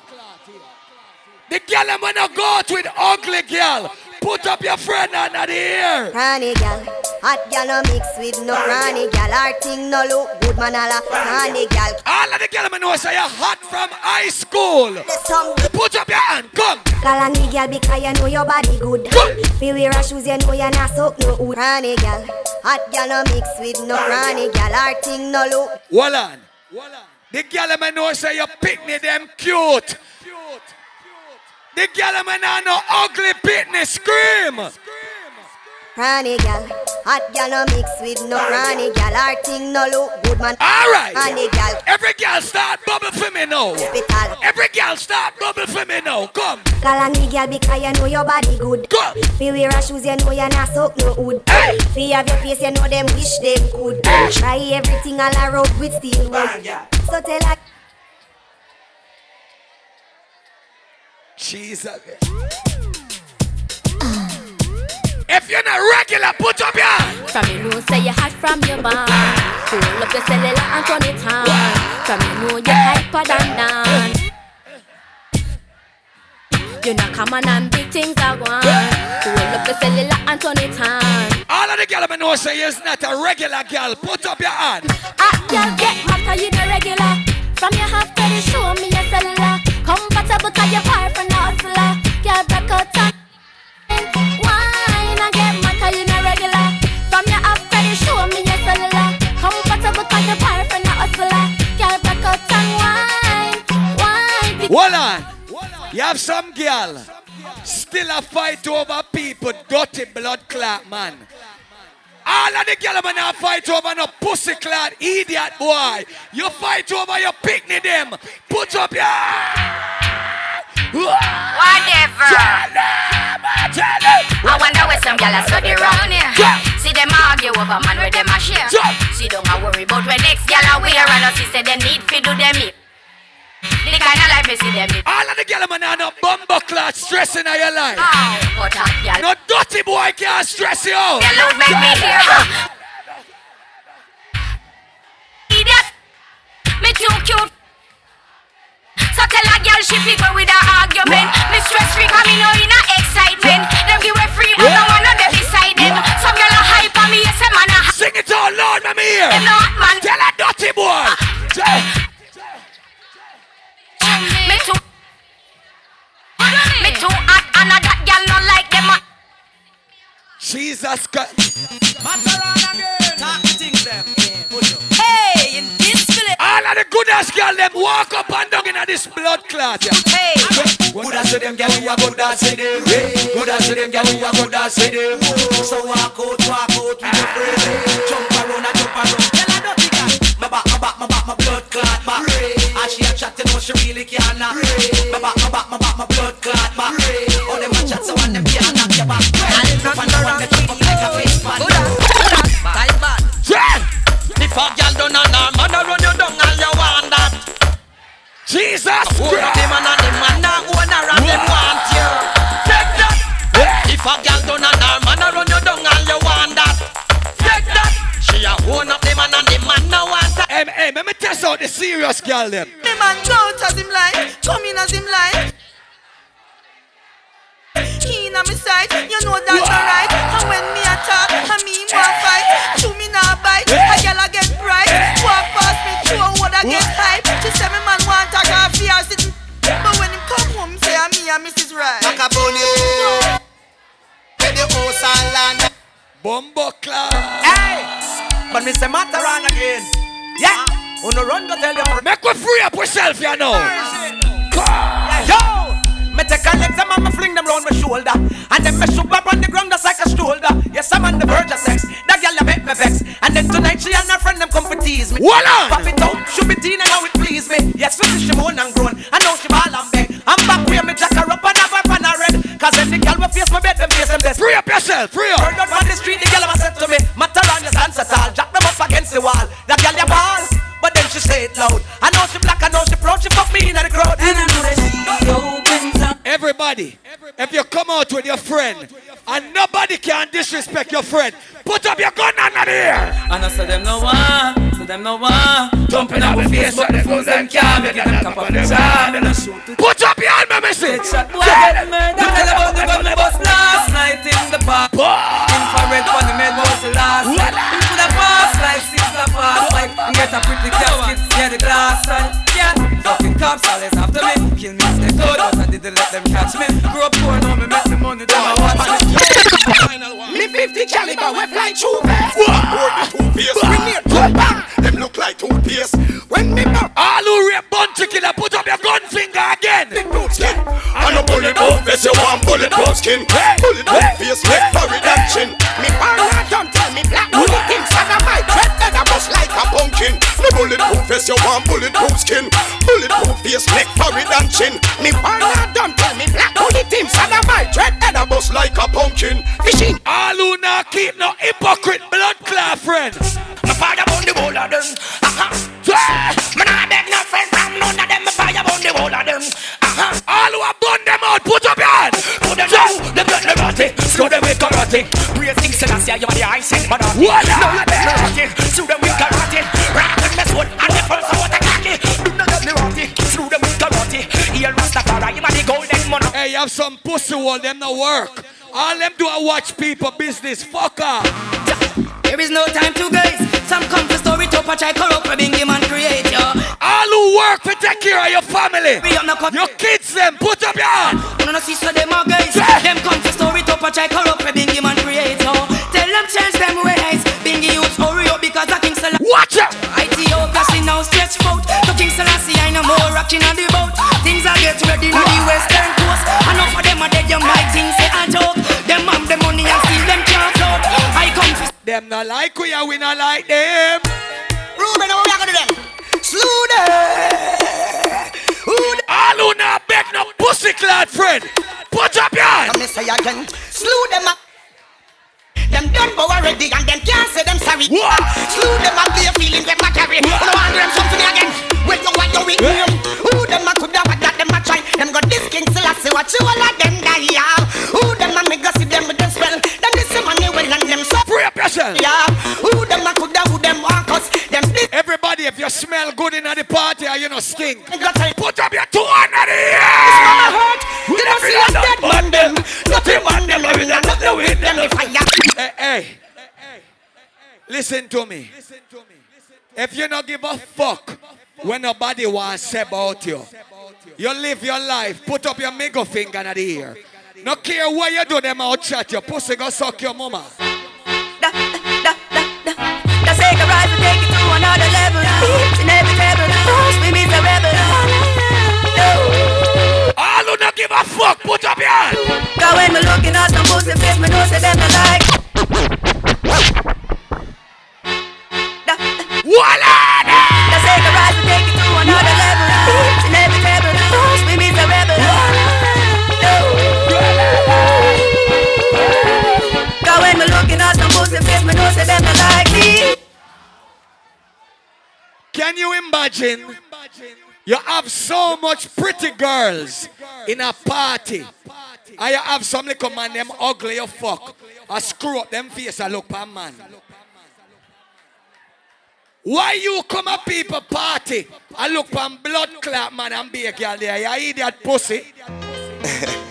The girl I'm gonna go out with ugly girl. Put up your friend under the ear. Honey gal, hot gal no mix with no granny gal. Our thing no look good man ala. Honey gal, All of the girl I know say you're hot from high school. Put up your hand, come. me gal because you know your body good. Feel wear a shoes you know you not soak no wood. Honey gal, hot gal no mix with no granny gal. Our thing no look. Hold on. The girl I know say you pick me them cute. The girl I know no ugly pitney scream. Honey gal, hot gal no mix with no granny gal. Our thing no look good man. All right. Honey gal, Every girl start bubble for me now. Every girl start bubble for me now. Come. Call on me girl because you know your body good. Go. Feel wear a shoes you know you not soak no wood. Hey. Feel have your face you know them wish them could. Try everything all around with steel wood. So tell her. Jesus. If you're not regular, put up your hand. From you know say you hot from your band Hold up your cellular and turn it on From you know you hyper than Dan You know come on and big things are going Hold up your cellular and turn it on All of the girl I know say is not a regular girl. Put up your hand. Ah, girl, get mad cause you the regular From your half to the show me your cellular Comfortable cause you far from hustler Girl, break out get you the regular. From your to the show me your cellular? Comfortable cause you far from hustler Girl, break out Hold on. You have some girl. Still a fight over people, dirty blood clot man. All of the girl man a fight over no pussy clot idiot boy. You fight over your picnic them. Put up your Whatever. I wonder where some gyal are study round here. See them argue over man where them a share. See don't a worry about where next gyal a wear and us say them need fi do them it. The kind of life me see them it. All of the girl man a no bumbo clot stressing on your life. Oh, but hot gyal. No dirty boy can't stress you out. Gyal love make me hear. Idiot. Me too cute. So tell a girl she fi go with her argument. Me stress free 'cause me know in a excitement. Them give her free but no one of them beside them. Some girl a hype on me, yes a man a. Sing it all loud, let me hear. Them not man. Tell a dirty boy. Ah. Me too. Me too hot and a that girl not like them. Uh. Jesus Christ. Matter on again. Talk the things them. Hey, in this village. All of the goodest girl them walk up and down in this blood clot. Yeah. Hey. Good as to them, girl, we a good as to them. Good as to them, girl, we a good as to them. So walk out, walk out with your friend. Jump around and jump around. Tell her girl. My back, my back, my back, my blood clot back. And she a chat, you know she really can't knock. My back, my back, my back, my blood clot back. All them a chat, so one them can't knock your back. And the top up like a fish pan. Time bad. If a girl done a her a run you down and you want that. Jesus the man and the man now own her and them want you. Take that. If a girl done a her man a run you down and you want that. Take that. She a own up the man and the out the serious girl them. The man out as him like, come in as him like. Keen on me side, you know that's alright. And when me attack, I mean want fight, chew me now bite. A girl a get bright, walk past me, throw a wood a get hype. She say me man want a coffee or sitting, but when him come home, say I'm me and Mrs. Right. Macaboni. Where the house and land. Bumbo class. Hey, but me say matter on again. Yeah, wanna run go tell you. Make we free up yourself, you know. Yo, me take a legs and me fling them round my shoulder, and then me shoot up on the ground just like a shoulder. Yes, I'm on the verge of sex. That girl make me vex, and then tonight she and her friend them come for tease me. On. Pop it out, should be teen and how it please me. Yes, we she moan and groan, I know she ball and beg. I'm back where me jack her up and have her pan her red, cause when the girl will face my bed, them face them desk. Free up yourself, free up. Heard out on the street, the girl ever said to me, matter on your stance at all, jack them up against the wall. That girl ya ball, she say it loud. I know she black, I know she proud, she fuck me in the crowd. And I know that she opens up. Everybody, if you come out with your friend and nobody can disrespect your friend, put up your gun under the air. And I said them no one, so them no one. Jumping out with face, but the fools them can't make it them cap up the jar. Then I shoot it. Put up your hand, me say. Shot boy get murdered. Tell about the gun me bust last night in the park. Infrared funny made was the last night. Him could have passed like six la pass like and get a pretty casket, yeah the glass and yeah. Fucking cops always after me, kill me if they could, but I didn't let them catch me. Grew up poor, now me make the money, then I watch it. Me 50 caliber, we fly through vest. Board the two face, we near two bang. Them look like toothpaste. When me back, All who rape bounty killer, put up your gun finger again. big boot skin. And a bulletproof vest, you want bulletproof skin. Bulletproof face, make for reduction. Me partner don't tell me black bullet things. And bulletproof vest, you want bulletproof skin. Bulletproof face, make for reduction. Me partner don't tell me black bullet things. And I might dread that I bust like a pumpkin. Fishing. All who not keep no hypocrite blood clot friends. Me fire on the whole of them. Uh-huh. Me nah beg no friend from none of them. Me fire on the whole of them. Uh-huh. All who have burned them out, put up your hand. Put them down, them blood neurotic. Screw them with karate. Praise King Selassie, you are the high sent mother. What? No, you blood neurotic. Screw them with karate. Rock them mess one and the first one to cocky. Do not get neurotic. Screw them with karate. Here Rastafari, you are the golden monarch. Hey, you have some pussy wall, them no work. All them do I watch people business. Fuck off. There is no time to gaze. Some come to story to patch I corrupt, bring him and create ya. All who work to take care of your family. We am not cut. Your kids them, put up your hand. No, no, see, so them are guys. Yeah. Them come to story to patch I corrupt, bring him and create ya. Tell them change them ways. Bingy youths hurry up because the King Selassie. Watch out. Ethiopia see now stretch out. The King Selassie I no more rocking on the boat. Things are get ready on the western coast. Enough of them are dead, you might think say a joke. Them have the money and still them can't float. I come to Them not like we and we not like them. Ruben, what we are gonna do them? Slew them. All who not beg no pussy clad friend. Put up your hand. Come me say again. Slew them up. Them done go already and them can't say them sorry. What? Ah, Slew them up, their feelings them a carry. Know want them something again. When you want you with eh? them. Who them a coulda what that them a try. Them got this king Selassie watch you all of them die. Yeah. Who them a make go see them with them spell. Them this money well and them so. Yourself. Yeah. Who them a coulda who them want. Them Everybody, if you smell good in the party or you know stink, put up your two in the air. hurt. You don't see dead man them. Nothing man them. I will not nothing with them. The fire. Hey, hey. Listen to me. If you don't give a fuck when nobody wants to say about you, you live your life, put up your middle finger in the ear. No care what you do, them out chat your pussy go suck your mama. a fuck, put up your hand. Cause when me looking at some pussy face, me know say them me like. Walla! Let's rise and take it to another level. In every table, we meet rebel. Cause when me looking at some pussy face, me know say them me like me. Can you imagine? Can you imagine? Have so much pretty girls in a party. And you have some little man, them ugly you fuck. I screw up them face and look pan man. Why you come a people party and look pan blood clot man and be a girl there? You idiot pussy. (laughs)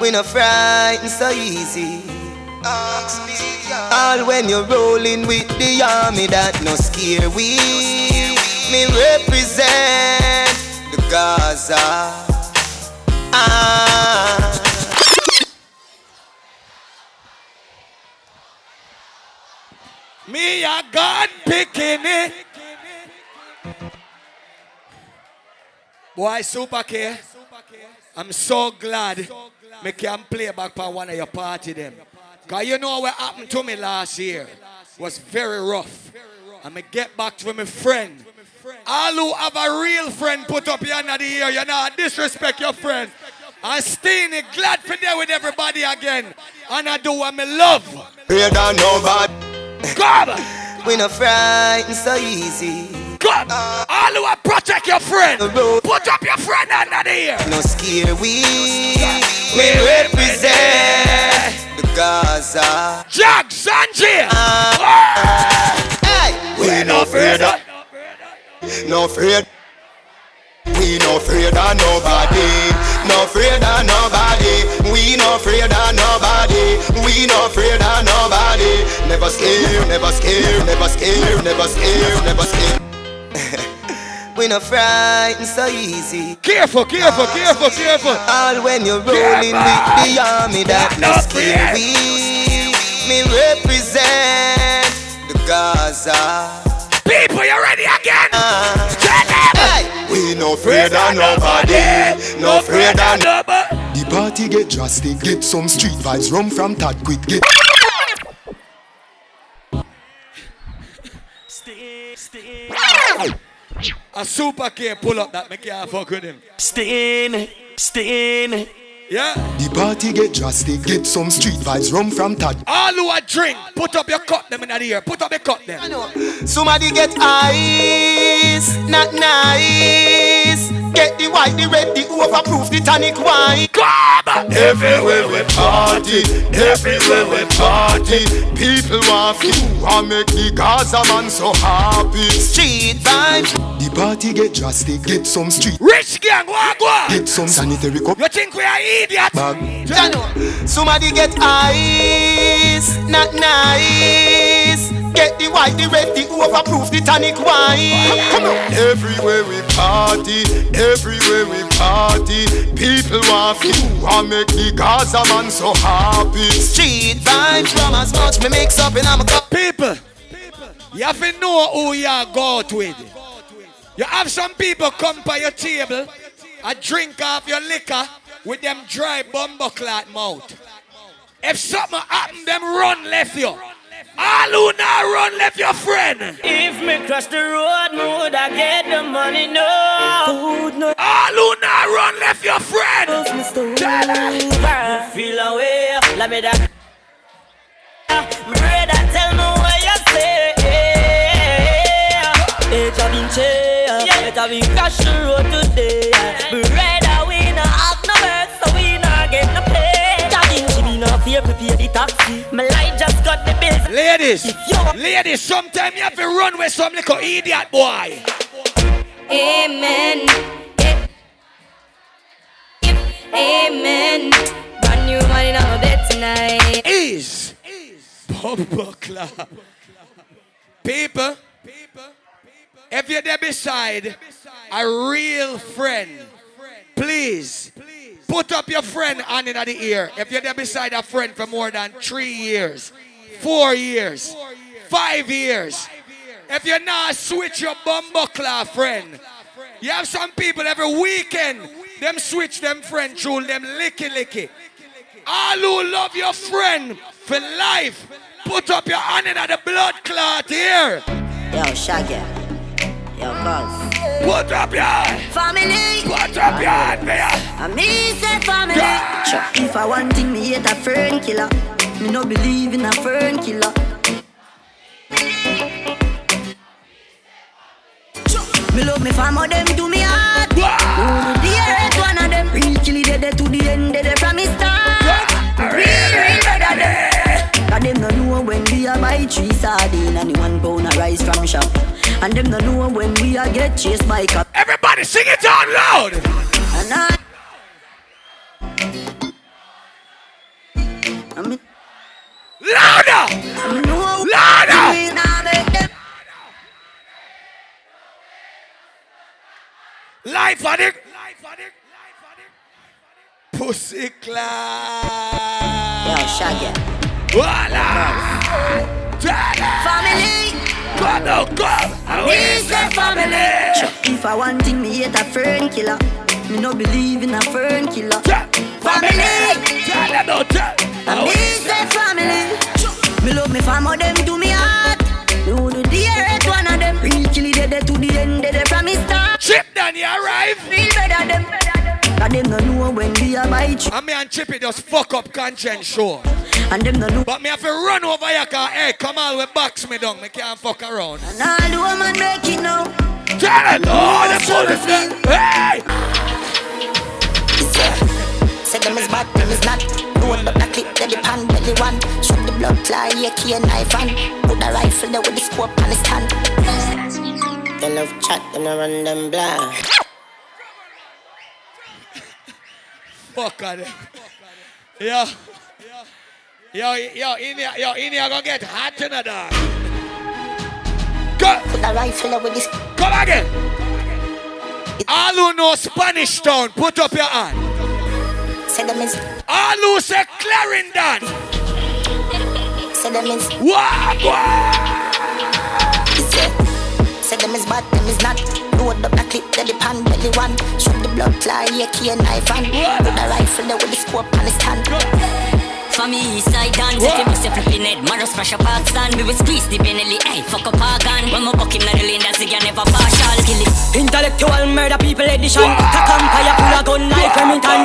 We no frightened so easy. All when you're rolling with the army that no scare we. Me represent the Gaza. Ah. Me a God picking it. Boy, super. I'm so glad me can play back for one of your party them. Cause you know what happened to me last year was very rough. Me get back to my friend. All who have a real friend put up your hand of the year, you know, disrespect your friend. And Steenie, glad for there with everybody again. And I do what me love. Afraid of nobody. God. We no frightened so easy. God. All who protect your friend. Put up your friend under the ear. No scare we. We represent the Gaza. Jack Sanjay. Ah. Ah. Hey, we no afraid of. No afraid. We no afraid of nobody. No afraid of nobody. We no afraid of nobody. We no afraid of nobody. Never scared, never scared, never scared, never scared, never scared. (laughs) we no frightened so easy. Careful, careful, careful, careful. All when you're rolling with the army that no scare we. Me represent the Gaza. People, you ready again? No afraid of nobody. No afraid of nobody. The party get drastic, get some street vibes, rum from Tad quick, get. A super K pull up that make you fuck with him. Stain, stain. Yeah. The party get drastic, get some street vibes, rum from Tad. All who are drink, put up your cup them in the ear. Put up your cup them. Somebody get ice, not nice. Get the white, the red, the overproof, the tonic wine. Club! Everywhere we party, everywhere we party. People want you and make the Gaza man so happy. Street vibes. The party get drastic, get some street. Rich gang, walk. Get some sanitary cup. You think we are idiots? Jano. Somebody get ice, not nice. Get the white, the red, the overproof, the tonic wine. Come on. Everywhere we party, everywhere we party. People want feel and make the Gaza man so happy. Street vibes from as much me mix up in I'm a cup. People, you have to know who you are got with. You have some people come by your table a drink off your liquor with them dry bumbo clot mouth. If something happen, them run left you. All who now run left your friend. If me cross the road, me woulda get the money, no. Food, no. All who now run left your friend. Feel away, let me that. Brother, tell me what you say. It's a vinci, it's a been crash the road today. Brother, we to pay the taxi. My light just got the bills. Ladies, ladies, sometimes you have to run with some little idiot boy. Amen. Amen. Brand new money in our bed tonight. Is Bumbo Club. People, if you're there beside a real friend, please. please put up your friend hand in the ear. If you're there beside a friend for more than three years, four years, five years, if you're not switch your bumbo club friend, you have some people every weekend, them switch them friend through them licky licky. All who love your friend for life, put up your hand in the blood clot here. Yo, Shaggy. Yo, cuz. Put up your. Family. Put up your hand. And me say family. Sure. If I want thing, me hate a fern killer. Me no believe in a fern killer. Me love me family, them do me heart. Who the earth one of them real killy dead dead to the end, dead dead from me start. Real, real better them. Cause them no know when we a buy three sardine and the one pound a rice from shop. And them no know when we a get chased by cop. Everybody sing it out loud. And I. I mean, Louder! I mean, no, Louder! we nah make Life on it. Pussy clap. Yo, Shaggy. Voila. Family. Come on, come. Me say family. If I want thing, me hate a fern killer. Me no believe in a fern killer. Family. Tell them no tell. And me say family. Me love me family, them do me heart. Me do the earth one of them. Real dead dead to the end, dead from me start. Chip you arrive. Real better them. Cause them no know when we a buy ch- And me and Chippy just fuck up conscience show. And them no know. But me have to run over here cause hey, come on, we box me down. Me can't fuck around. And all the woman make it now. Tell it, oh, the police. Hey! Say them is bad, them is not. Roll up the clip, they the pan, belly one. Shoot the blood fly, yeah, key and knife and put the rifle there with the scope on the stand. They love chat, them no run them blind. Fuck on them. Yo. Yo, in here, yo, in here gonna get hot dog. Go. Put the rifle with this. Come again. All who know Spanish town, put up your hand. Say them is. All who say Clarendon. Say them is. Walk, Say them is bad, them is not. Load up the clip, they the pan, belly one. Shoot the blood fly, yeah, key and knife and put the rifle there with the scope on the stand. For me, east side dance, if you miss your flipping head, Maro smash a park stand, we will squeeze the Benelli, hey, fuck up our gun. When my buck him na the lane, that's again never partial, kill it. Intellectual murder people edition. Cock and fire full of gun like Remington.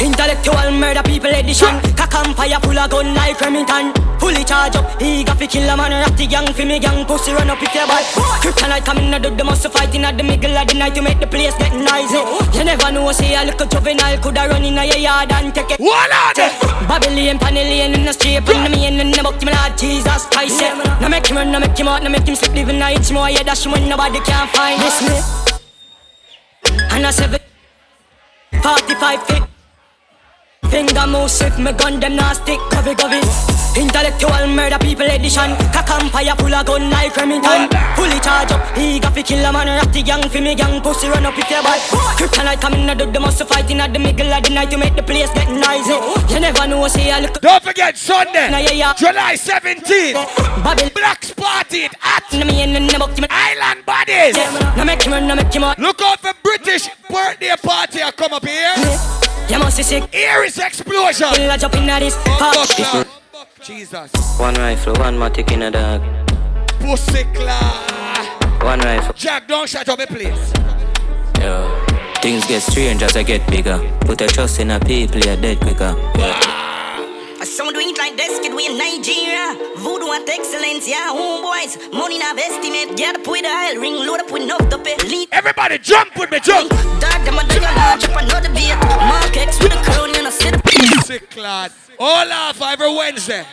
Intellectual murder people edition. Cock and fire full of gun like Remington. Fully charge up, eager fi kill a man. The gang fi me gang. Pussy run up if you bad. Kryptonite coming out of the muscle fighting at the middle of the night to make the place get noisy. You never know, say a little juvenile coulda run in a yard and take it. Babylon, Panellian in the street, bring them in and the book, my Lord Jesus Christ. Yeah. No make him run, no make him out, no make him sleep, living nights more. Yeah, that's when nobody can find this me. And I seven, 45 feet. Finger move swift, me gun them stick, covey covey. Intellectual murder people edition. Cock and fire full of gun like Remington. Fully charge up, eager fi kill a man. Rock the gang fi me gang, pussy run up if you bad. Kryptonite coming out of the muscle fighting at the middle of the night to make the place get noisy. You never know, say a look. Don't forget Sunday, Nah, yeah, yeah. July 17th. Babylon. Blacks party at No me in the book, Island Bodies. No make him run, no make him out. Look out for British birthday party I come up here. You must be sick. Here is explosion. Kill a jump in at this. Fuck Jesus. One rifle, one matic in a dog. Pussy claw. One rifle. Jack, don't shut up please. place. Yo. Things get strange as I get bigger. Put a trust in a people, you're dead quicker. Yeah. Some do it like this, kid, we in Nigeria. Voodoo and excellence, yeah, homeboys. Money now estimate, get up with the oil ring, load up with enough to pay. Lead. Everybody jump with me, jump. Dad, them a do your large up another beat. Mark X with a crown, you know, sit up. Pussy clad. All off every Wednesday.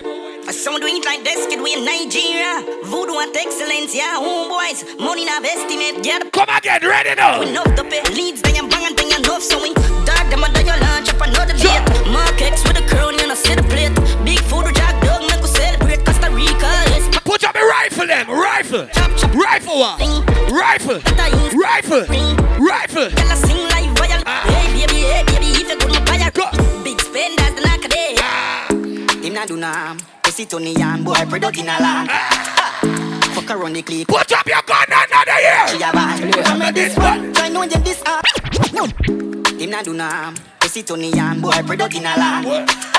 Some do it like this, kid, we in Nigeria. Voodoo and excellence, yeah, homeboys. Money now estimate, get up. Come again, ready now. With enough to pay. Leads, then you bang and then you enough, so we. Dad, them a do your large up another beat. Mark X with a crown, you yes. Put up a rifle, them. Rifle. Rifle one. Rifle. Rifle. Rifle. Girl, I sing like violin. Ah. Hey, baby, hey, baby, if you couldn't buy a big spenders, the knock day. Ah. Him not do nam. Pussy Tony and boy product in a land. Ah. Fuck around the clip. Put up your gun and wanna. She a bad. From this one, try know you this hard. Him not do harm. You Tony Yam, boy, product in a land.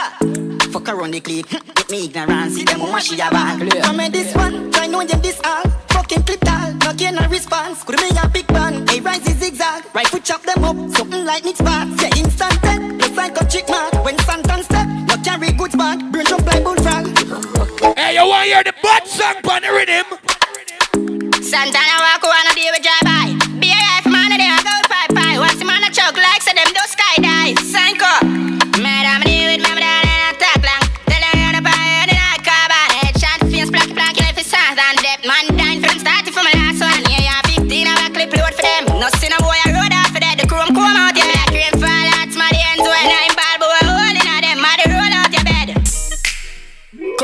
Ha! Fuck around the clip, (laughs) get me ignorant. See them woman she a bad. From this one, try know you this hard. Fucking clip tall, not gain a response. Could be a big bang. Hey, rise is zigzag. Right foot chop them up, something like Nick Sparks. Yeah, instant death. Looks like a chick mark. When Santan step, not carry goods back. Brain jump like bullfrog. Hey, you want to hear the butt song on the rhythm? Santana walk on a day with drive by.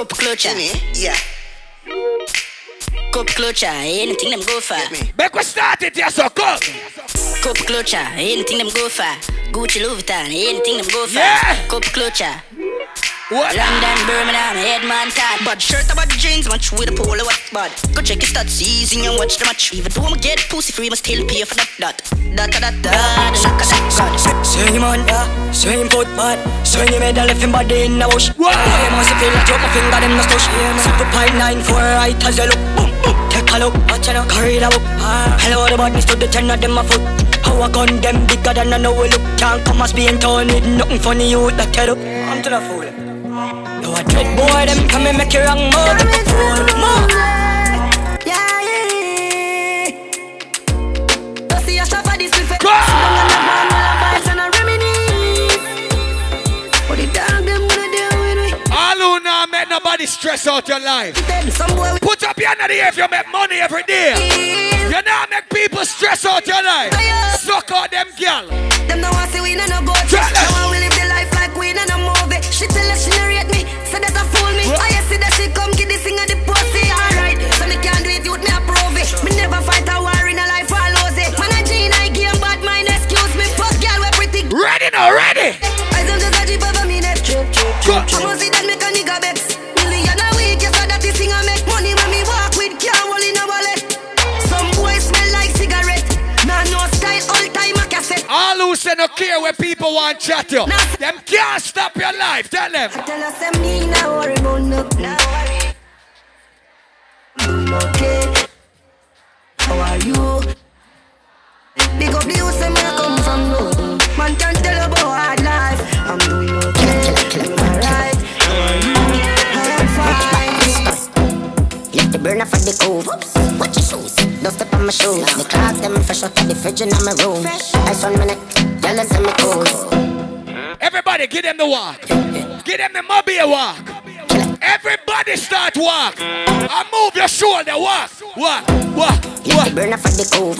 Cup clutcher. Yeah. Cup clutcher, anything them go for. Make we start it, yes, so come. Cup clutcher, anything them go for. Gucci Louis Vuitton, anything them go for. Yeah. Cup clutcher. What? London, Birmingham, Headman, Tad. But shirt about the jeans, match with a polo, what bad. Go check your stats, easy and watch the match. Even though I'm get pussy free, must still pay for that. That, that, that, that, that, shaka, shaka. Swing him on, yeah. Swing him foot bad. Swing him head left him body in the bush. Wow. Yeah, must feel like drop my finger, them no stush. Super pipe nine four right as they look. Boom, boom. Take a look, watch out, carry the book. Ah. Hello, the badness to the ten of them a foot. How I gun them bigger than I know we look. Can't come as being torn with nothing funny you that tell up. I'm to the fool. Yo, a dread boy, them come and make you wrong move. Fool, move. Yeah, yeah. Don't see a this buffet. Go! Sit down and have one while I vibes and I reminisce. What the dog them gonna do with me? All who not make nobody stress out your life. Put up your hand in if you make money every day. You not make people stress out your life. Suck out them girl. Them no want see we no no go Tell. I don't just a jeep over me neck. Trip, trip, Go. trip. I see that make a nigga vex. Million a week, yes, so that this thing I make money when me walk with can't hold in a wallet. Some boys smell like cigarette. Nah, no style, all time a cassette. All who say no care where people want chat you. Them can't stop your life. Tell them. Tell us them me now worry about no. Now worry. Okay. How are you? Big up the youth say me I come from no. Man can't tell about hard life. I'm doing okay. I'm alright. How are you? I am fine. Left the burner for the cove. Watch your shoes. Don't step on my shoes. The clocks them fresh out of the fridge in my room. Ice on my neck. Y'all is in my cool. Everybody, give them the walk. Give them the mobile walk. Everybody start walk. And move your shoulder. Walk. Walk. Walk. Left the burner for the cove.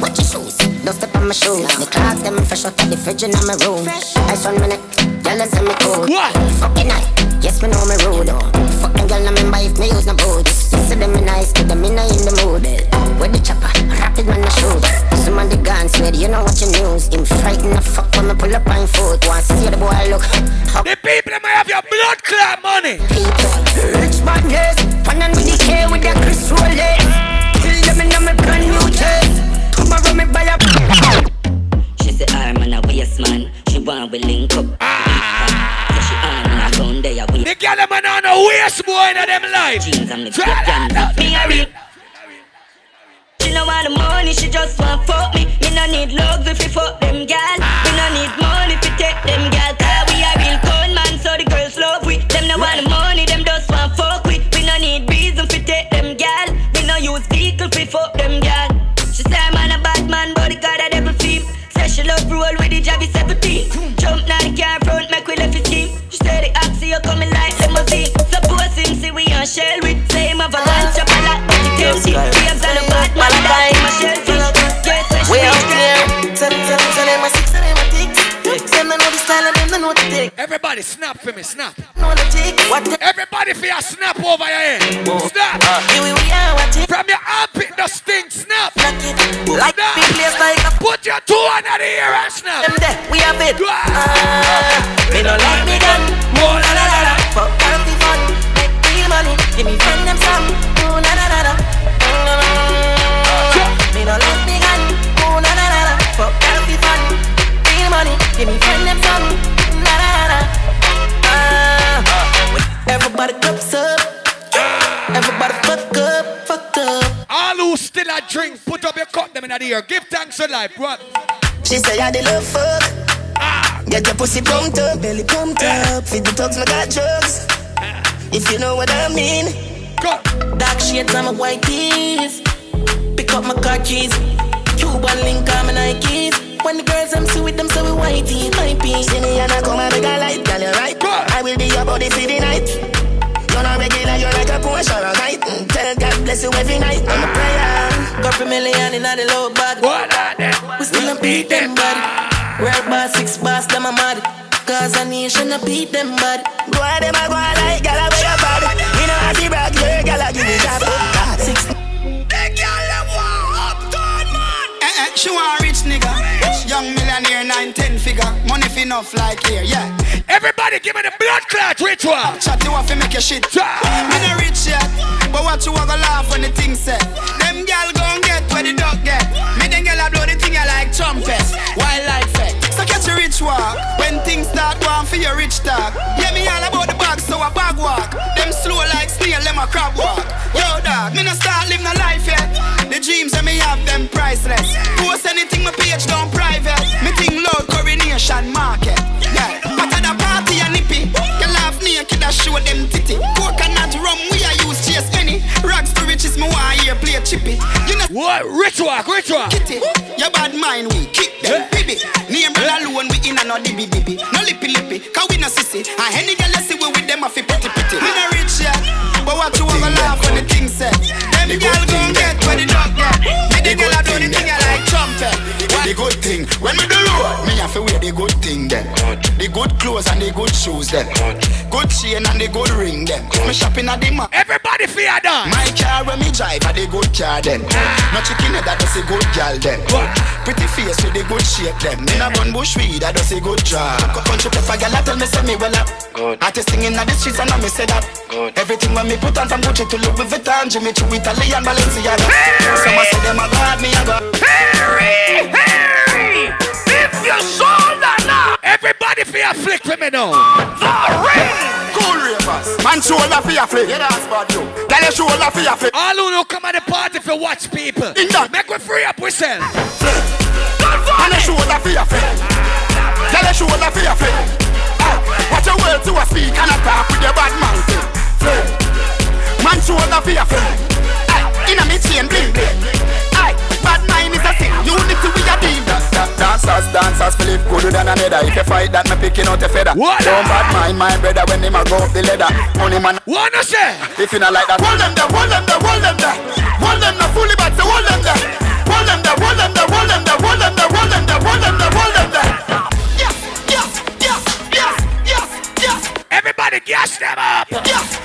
Watch your shoes. Don't step on my shoes. The clocks them fresh out of the fridge in my room. Ice on my neck. Is in my cool. What? Fucking night. Yes, me know me rude. Fucking girl, I remember if me use no boots. See them in nice, get them in in the mood. With the chopper, rapid man I shoot. Some of the guns made, you know what you news. Him frightened the fuck when me pull up on foot. Want see the boy look. How The people that might have your blood clot money. People, Rich man, yes. Fun and with the K with the Chris Rolex. Kill them in my brand new chest. Tomorrow me buy a. She say I'm on a waste man. She want we link up. Say she on a round there we. The girl them on a waste boy in them life. Jeans and the good guns. Me a real. She no want the money, she just want fuck me. Me no need love if you fuck them gal. We no need money if you take them gal. Cause we a real con man, so the girls love we. Them no want the money, them just want fuck we. We no need reason if you take them gal. We no use vehicle if you fuck them you coming like limousine. Suppose him see we on shell with. Him have a lunch up a lot, but he tempting. Waves on the bad man, thing. Everybody snap for me, snap. Know the. What the Everybody for your snap over your head. Oh. Snap. Uh, Here we are, what. From your armpit, the sting, snap. Like it. Like like a. Put your two under the ear and snap. Them there, we have it. Ah, uh, me no like me gun. Oh la la la la. Fuck party fun. Make real money. Give me friend them some. Oh na na na na. Me no like me gun. Oh na na na na. Fuck party fun. Real money. Give me friend them some. Everybody cups up. Everybody fuck up, fucked up. All who still a drink, put up your cup them in the air. Give thanks to life. What? She say I the love fuck. Ah. Get your pussy pumped up, belly pumped up. Feed the dogs, I got drugs. If you know what I mean. Dark shades on my white tees. Pick up my car keys. Cuban link on my Nikes. When the girls I'm see with them, so we whitey, my piece. See me and I come and make a light, girl, you're right. I will be your body for the night. You're not regular, you're like a Porsche or a kite. Mm, Tell God bless you every night. I'm a prayer. Couple million in the low bag. What are them? We still a beat them body. Red bar, six bars, them a mad. Cause a nation a beat them body. Go ahead, them a go on like gal, I wear your body. Me know how to brag, yeah, gal, I give me job. Six. Eh, eh, she want rich nigga. Young millionaire, nine, ten figure. Money fi enough like here, yeah. Everybody give me the blood clot ritual. Chat you off to make your shit. Me no rich yet, but what you a go laugh when the thing set. Them gal gon' get where the dog get. Me them gal a blow the thing I like trumpets. Wildlife fact. So catch a rich walk when things start going for your rich talk. Yeah, me all about the bag, so a bag walk. Them slow like snail, them a crab walk. Yo, dog, me no start live no life yet. The dreams that me have them priceless. Post anything my page down private. Me think loud coronation market. Yeah, but at the party and nippy. You laugh naked and show them titty. Coconut rum we a use chase any. Rags to riches me want hear play chippy. You know what? Ritual, ritual. Kitty, your bad mind we kick them. Baby, name brother alone we in a no dibby dibby. No lippy lippy, cause we no sissy. And any girl see we with them a fi pretty pretty. Me no rich yet, but what you wanna laugh when the thing said. Them girl gon' get when the dog get. Good thing, when me do road, me the good thing then. The good clothes and the good shoes then. Good chain and the good ring then. Me shopping at the mall. Everybody fear done. My car when me drive at the good car then. Ah. No chicken head that does a good gal then. Pretty face with the good shape then. Me no bun bush weed that does a good job. Country pepper gal a tell me say me well up. Good. Artist singing at the streets and I me say that. Good. Everything when me put on from Gucci to Louis Vuitton, Jimmy Choo, Italian, Balenciaga. Some a say them a god, me a god. Harry, Harry, if you that now, everybody fear flick for me now. Cool ravers. Man shoulder for your flick. Yeah, that's bad you. Tell your shoulder for your flick. All who know come at the party for watch people. Make we free up ourselves. Man your shoulder for your flick. Tell your shoulder for your flick. Ah, Watch your words to a speak and a talk with your bad mouth. Flick. Man shoulder for your flick. Inna me chain bling bling. Aye, bad mind is a sin. Unity we a deal. Dancers, dancers, Philip good than another. If you fight that, me picking out a feather. What? Don't bad mind my brother when him a go up the ladder. Money man. Wanna say? If you not like that, hold them there, hold them there, hold them there. Hold them there, fully back, so hold them there. Hold them there, hold them there, hold them there, hold them there, hold them there, hold them there, hold them there. Yes, yes, yes, yes, yes, yes. Everybody gas them up. Yes,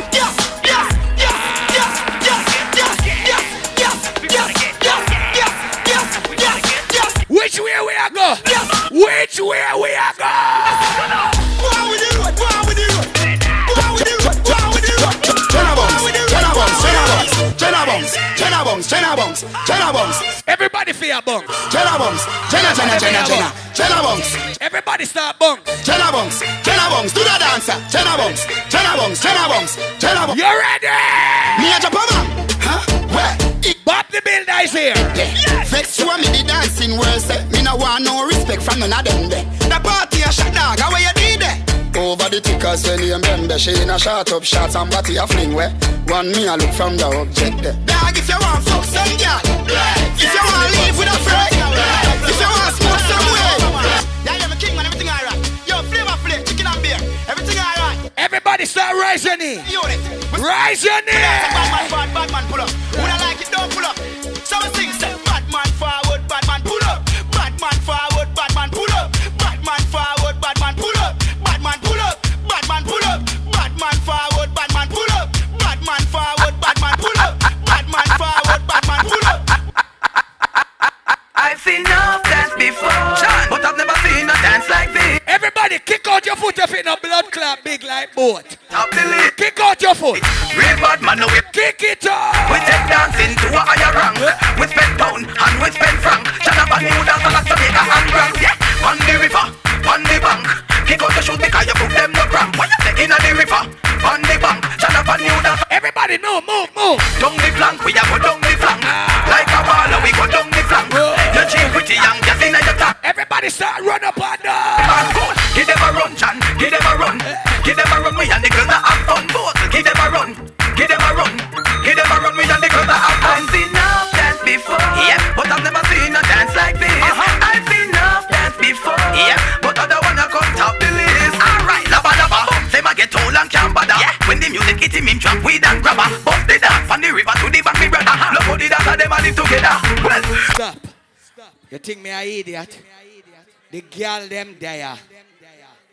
Which way we are go? Yes. Which way we are go? Why we do it? Why we do. Everybody fear bunks. Jenna bunks, Jenna, Jenna, Jenna, Jenna, Jenna bunks. Everybody start bunks. Jenna bunks, Jenna bunks, do the dancer. Jenna bunks, Jenna bunks, Jenna bunks, Jenna bunks. You ready? Me a Japan. Bob the builder is here. Yeah. Vex you and me the dancing world say Me no want no respect from none of them there The party a shot dog, how you did there? Over the tickers when you remember She in a shot up shots and body a fling where One me a look from the object there Dog if you want fuck some girl If you want live with a friend If you want smoke some way Yeah, yeah, me king man, everything alright Yo, flavor flame, chicken and beer Everything alright Everybody start your knee. Rise your knee. Bad man, bad man, pull up Everybody kick out your foot if it no blood clot big like boat. Top the list. Kick out your foot. Real bad man, no we Kick it out. We take dancing to a higher rank. We spend pound and we spend franc. Jonathan new dance a lot to make a hand crank. Yeah, on the river, on the bank. Kick out your shoes because you put them no cramp. When you say in the river, on the bank. move, move, move. Down the flank, we a go down the flank. Ah. Like a baller, we go down the flank. You cheap pretty young, just in your top. Everybody start run up and Give them a run. Give them a run. We and the girls that have fun. Both. Give them a run. Give them a run. Give them a run. We and the girls that have fun. I've seen enough dance before. Yeah, but I've never seen a dance like this. Uh-huh. I've seen enough dance before. Yeah, but I don't wanna come top the list. Alright, lava lava. Them a get old and can't bother. Yeah. When the music hit him, him drop weed and grabber. Bust the dance from the river to the back, me brother. Uh-huh. Look how the dance them a live together. Well, Stop. You think me a idiot? The girl them there.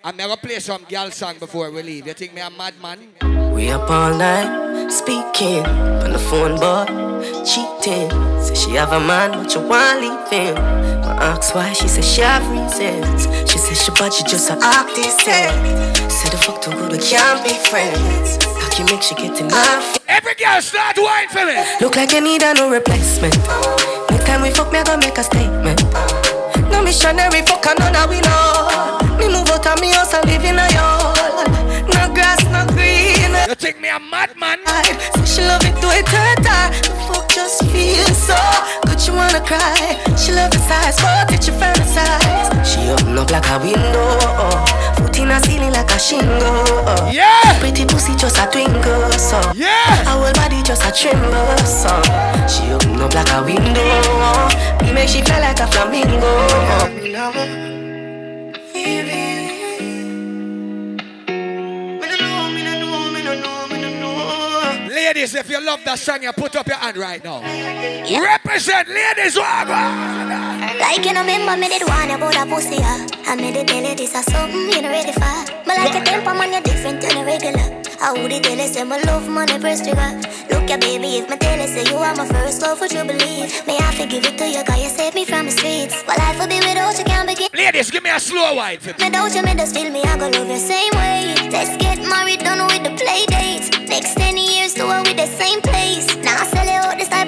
I'm gonna play some girl song before we leave. You think me a madman? We up all night, speaking on the phone, boy, cheating. Say she have a man, but you want leave him. I ask why, she said she have reasons. She said she but she just a artist. Eh. Say the fuck too good, we can't be friends. How can make she get enough? Every girl start wine for me. Look like you need a no replacement. Next time we fuck, me I gonna make a statement. No missionary fuck, and none of we know. Me move out of me house and live in a yard. No grass, no green. You think me a madman? So she love it, do it her. The fuck just feels so good, she wanna cry. She love the size, it she fantasize. She open up like a window, foot in a ceiling like a shingle. Yeah. Pretty pussy just a twinkle, so yeah. Whole body just a tremble, so she open up like a window. Me make she fly like a flamingo. Ladies, if you love that song, you put up your hand right now. Represent ladies, oh, wagwan. Like you know, remember me did want about a pussy, yeah. I made it you this is something you ready for. But like a temper man, you're different than a regular. I would tell you say my love money press trigger. Look ya baby, if my tell you say you are my first love, would you believe? May I forgive it to you, cause you saved me from the streets. Well, life will be without you, can't begin. Ladies, give me a slow wine. Without you, me just feel me, I go love you same way. Let's get married, done with the play dates. Next 10 years, do it with the same place. Now I sell you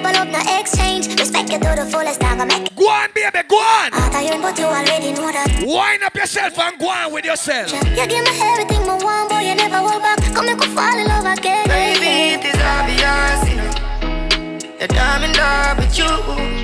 out this type of no exchange. Respect you to the fullest, I gonna make it. Go on, baby, go on. Hot iron, but you already know that. Wind up yourself and go on with yourself. You give me everything I want, boy, you never hold back. Come make me fall in love again. Baby, it is obvious, you know. That I'm in love with you,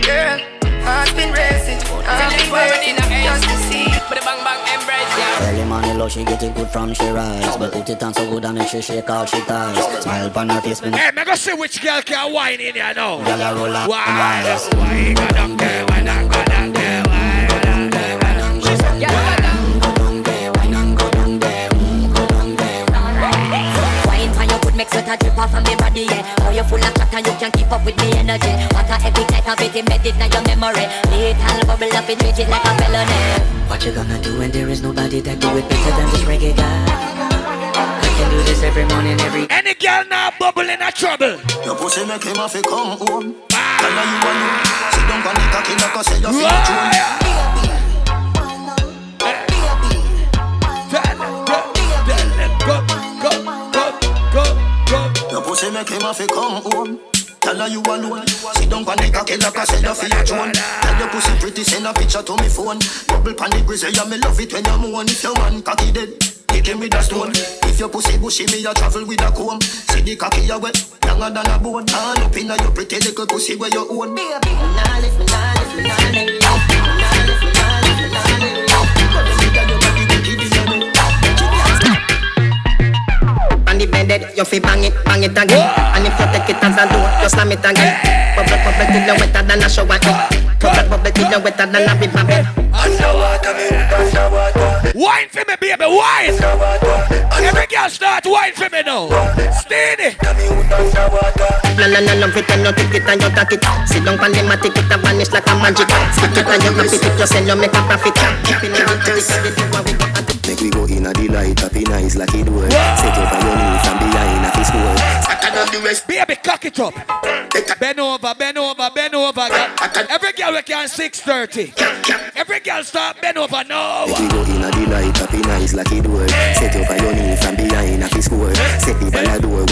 girl. Heart's been racing. I've been waiting just to see. But the bang bang embrace, yeah. Early morning love, she get it good from she rise But put it on so good and make she shake all she ties Smile upon her face, Hey, me go see which girl can wine in here now. Girl, I roll up Why? and wine Why? Go down there, why not go make sweat a drip off from me body, yeah. Oh, you full of chat and you can't keep up with me energy. What a epic night of it, embedded in your memory. Little bubble up, it treat it like a felony. What you gonna do when there is nobody that do it better than this reggae guy? I can do this every morning, every Any girl now bubble in a trouble. Your pussy make him have to come home. Ah. Tell her you alone. Sit down on the cocky like I say you feel Your pussy make him have to come home. Tell her you alone. Sit down on the cocky like I say you feel June. Tell your pussy pretty, send a picture to me phone. Bubble pan the grizzly, yeah me love it when you moan. If your man cocky dead, hit him with a stone. If your pussy bushy, me a travel with a comb. See the cocky a wet, younger than a bone. All up inna your pretty little pussy where you own. Baby, nah lift me, nah lift me, nah lift me. On the bed, you fi bang it, bang it again. And if you take it as a door, you slam it again. Bubble, bubble till you wetter than a shower. Bubble, bubble till you wetter than a river bed. Underwater, me underwater. Wine for me, baby, wine. Every girl start wine for me now. Steady. No, no, no, no, pretend you take it and you take it. Sit down on the mat, it and vanish like a magic. Stick it and you happy, if you sell, you make a profit. Keep it in the this, this, this, what. Make we go in a delight, happy nice like it would Set over your knee from behind a fist school Baby, cock it up. Bend over, bend over, bend over. Every girl we can 630. Every girl start bend over now. Make we go in a delight, happy nice like it would Set over your knee from behind a fist school Set the ball a door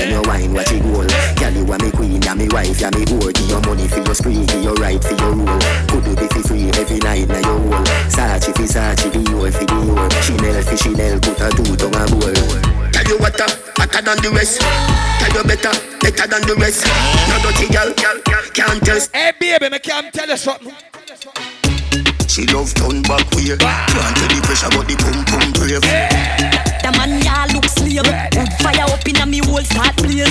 wife, ya me whore Give your money for your spree, give your right for your rule Could do be for free every night na your hole Sachi fi Sachi, Dior fi Dior Chanel fi Chanel, put a two tongue a bowl Tell you what, uh, hotter than the rest. Tell you better, better than the rest. No dirty girl, can't tell. Hey baby, me can't tell you something. She love turn back way. Can't tell the pressure, but the pum pum brave. The man ya look slave. Wood fire up in a me whole start blaze.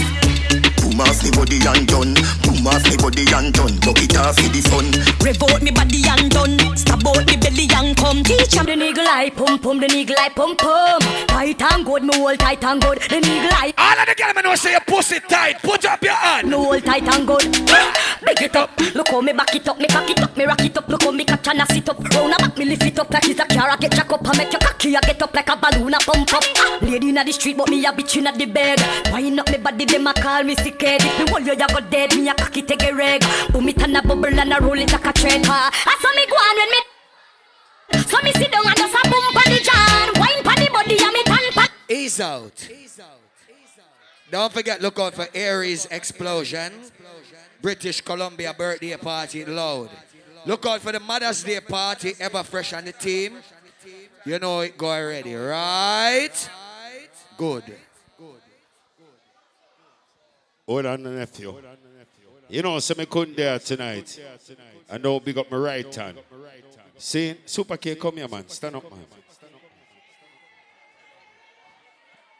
Boom off me body and done. Boom off me body and done. Buck it off for the fun. Rev out me body and done. Stab out me belly and come. Teach 'em the niggle eye pum pum. The niggle eye pum pum. Tight and good, me hold tight and good. The niggle eye. All of the girls me know say your pussy tight. Put up your hand. Me hold tight and good. Big it up. Look how me back it up. Me cock it up. Me rock it up. Look how me catch and I sit up. Round a back me lift it up like it's a car. I get jack up. I make your cocky. I get up like a balloon. I pump up. Ah, lady inna the street, but me a bitch inna the bed. Wind up me body, them a call me sick head. If me hold you, you go dead. Me a take a reg. Boom it and a bubble and a roll it like a. Ha. I saw me go on when me. So me sit down and just a boom the. Wine body and me tan. Ease out. Don't forget, look out for Aries Explosion. British Columbia birthday party loud. Look out for the Mother's Day party, ever fresh on the team. You know it go already, right? Good. Hold on, nephew. You know, so me couldn't there tonight. I know big up my right hand. See, Super K, come here, man. Stand up, man.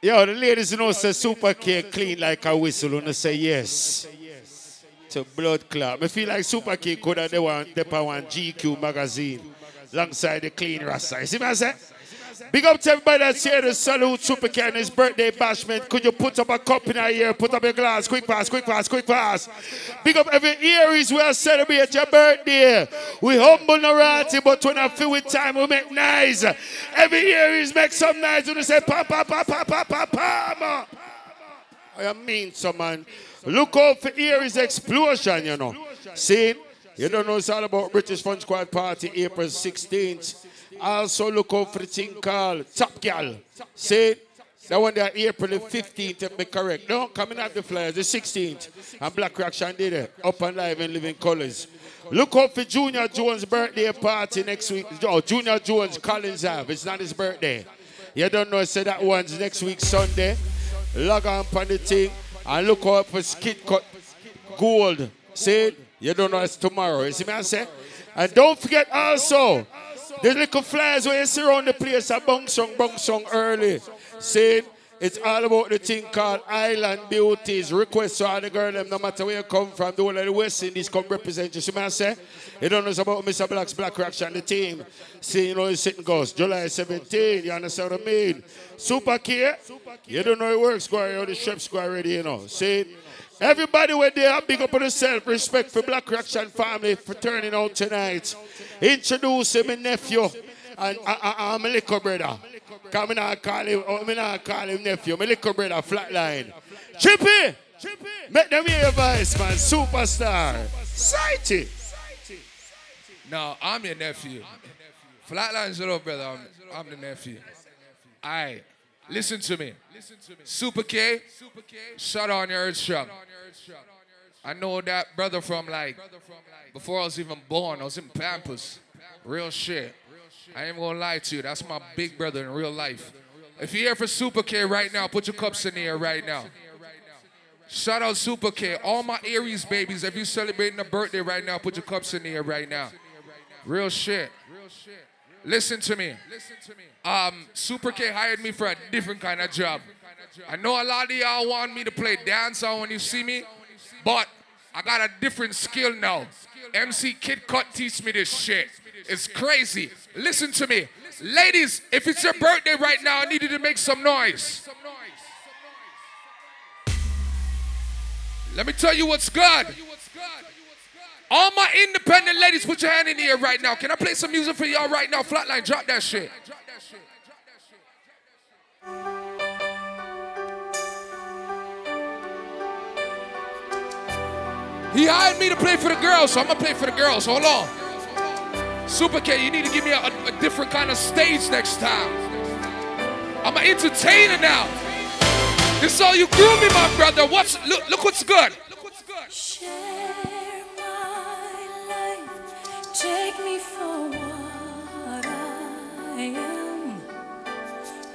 Yo, the ladies know say Super K clean like a whistle and they say yes. To blood clot. I feel like Super K could have the one the one GQ magazine alongside the clean rasta. You see what I say? Big up to everybody that's here to salute Super his birthday bashment. Could you put up a cup in our ear? Put up a glass. Quick pass, quick pass, quick pass. Big up every Aries we are celebrating your birthday. We humble no ratty, but when I feel with time, we make nice. Every Aries make some nice when they say pa pa pa pa pa pa pa. I mean, some man. Look out for Aries explosion, you know. See? You don't know it's all about British Fun Squad Party, April 16th. Also look out for the thing called Top Gal. See? That one there, April the 15th, if me correct. No, coming out the flyers, the 16th. And Black Reaction did it. Up and live in living colors. Look out for Junior Jones' birthday party next week. Oh, Junior Jones Collins Ave. It's not his birthday. You don't know, say that one's next week Sunday. Log on for the thing. And look out for Skid Cut Gold. See? You don't know it's tomorrow. You see me I say? And don't forget also, the little flyers where you see around the place are bong song, bong song early. See? It's all about the thing called Island Beauties. Request to all the girl them, no matter where you come from, the whole of the West Indies come represent you. See me I say? You don't know about Mr. Black's Black Reaction, the team. See, you know, it's sitting goes. July 17, you understand what I mean? Super K, you don't know it works, go ahead, the chefs go already, you know. See? Everybody where they are big up on yourself, respect for Black Reaction family for turning out tonight. Introduce my nephew and uh, uh, my little brother. Come and call him, oh, me not call him nephew, my little brother, flatline. Chippy! Make them hear your voice, man. Superstar. Sighty. No, I'm your nephew. Flatline's a little brother. I'm, I'm the nephew. Alright, listen to me. Listen to me. Super K, Super K. shut on your earth I know that brother from like before I was even born. I was in Pampers. Real shit. I ain't gonna lie to you. That's my big brother in real life. If you're here for Super K right now, put your cups in the air right now. Shout out Super K. All my Aries babies, if you're celebrating a birthday right now, put your cups in the air right now. Real shit. Real shit. Listen to me. Um, Super K hired me for a different kind of job. I know a lot of y'all want me to play dancehall when you see me, but I got a different skill now. MC Kid Kut teach me this shit. It's crazy. Listen to me. Ladies, if it's your birthday right now, I need you to make some noise. Let me tell you what's good. All my independent ladies, put your hand in the air right now. Can I play some music for y'all right now? Flatline, drop that shit. He hired me to play for the girls, so I'm gonna play for the girls. Hold on. Super K, you need to give me a, a different kind of stage next time. I'm an entertainer now. This is all you me, my brother. What's look, look what's good. Share my life, take me for what I am.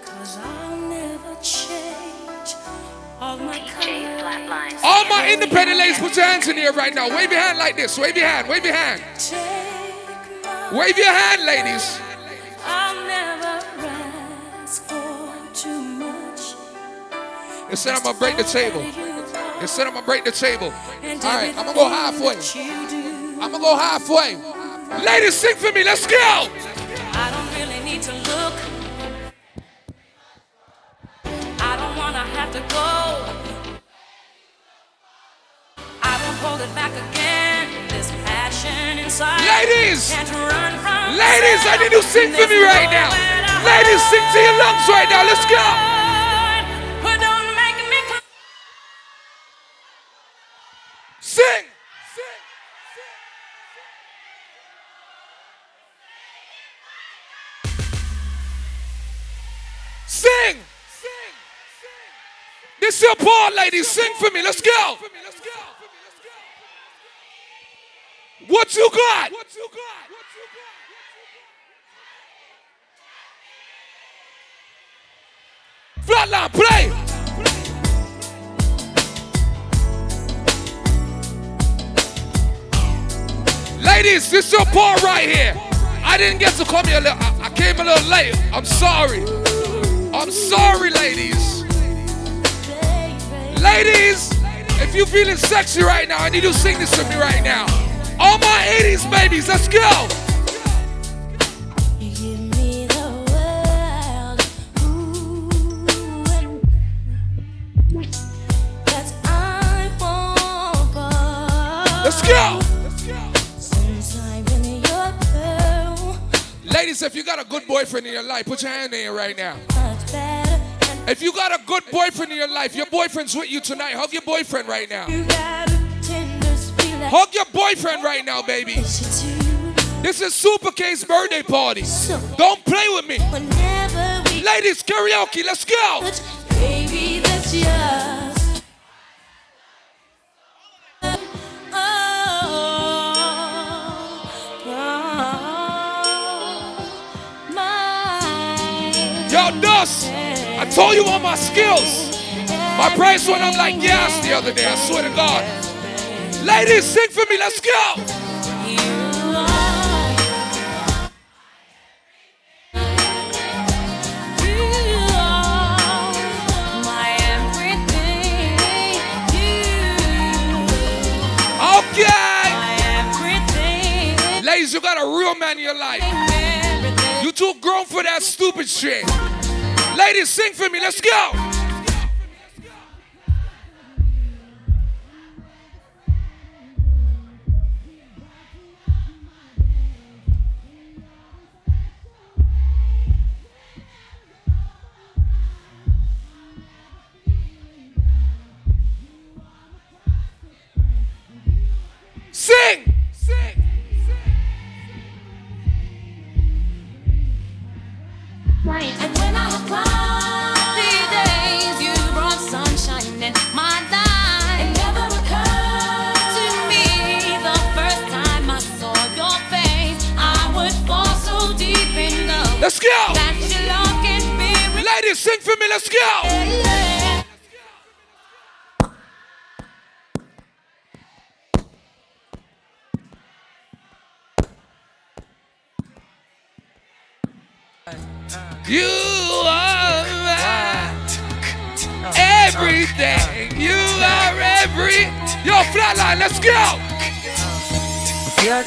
Cause I'll never change All my colors. All my independent ladies, put your hands in here right now. Wave your hand like this. Wave your hand. Wave your hand. Wave your hand, ladies. I'll never ask for too much. Instead, I'm gonna break the table. Instead, I'm gonna break the table. All right, I'm gonna go halfway. I'm gonna go halfway. Ladies, sing for me. Let's go. I don't really need to look. I don't wanna have to go. I won't hold it back again. This passion inside. Ladies! Can't run from Ladies, I need you to sing for me right now. Ladies, sing to your lungs right now. Let's go. This your part, ladies. Sing for me. Let's go. What you got? Flatline, play. Ladies, this your part right here. I didn't get to come here. I came a little late. I'm sorry. I'm sorry, ladies. Ladies, if you're feeling sexy right now, I need you to sing this with me right now. All my 80s babies, let's go. That's I want for. Let's go. Since I'm in your girl, Ladies, if you got a good boyfriend in your life, put your hand in it right now. If you got a good boyfriend in your life, your boyfriend's with you tonight, hug your boyfriend right now. You got a tender feel like Hug your boyfriend right now, baby. This is Super K's birthday party. Don't play with me. Ladies, karaoke, let's go. Baby, that's yours. Oh, oh, oh, Yo, Dust, I told you all my skills. My price went up like gas the other day, I swear to God. Ladies, sing for me, let's go. Okay. Ladies, you got a real man in your life. You too grown for that stupid shit. Ladies, sing for me, let's go.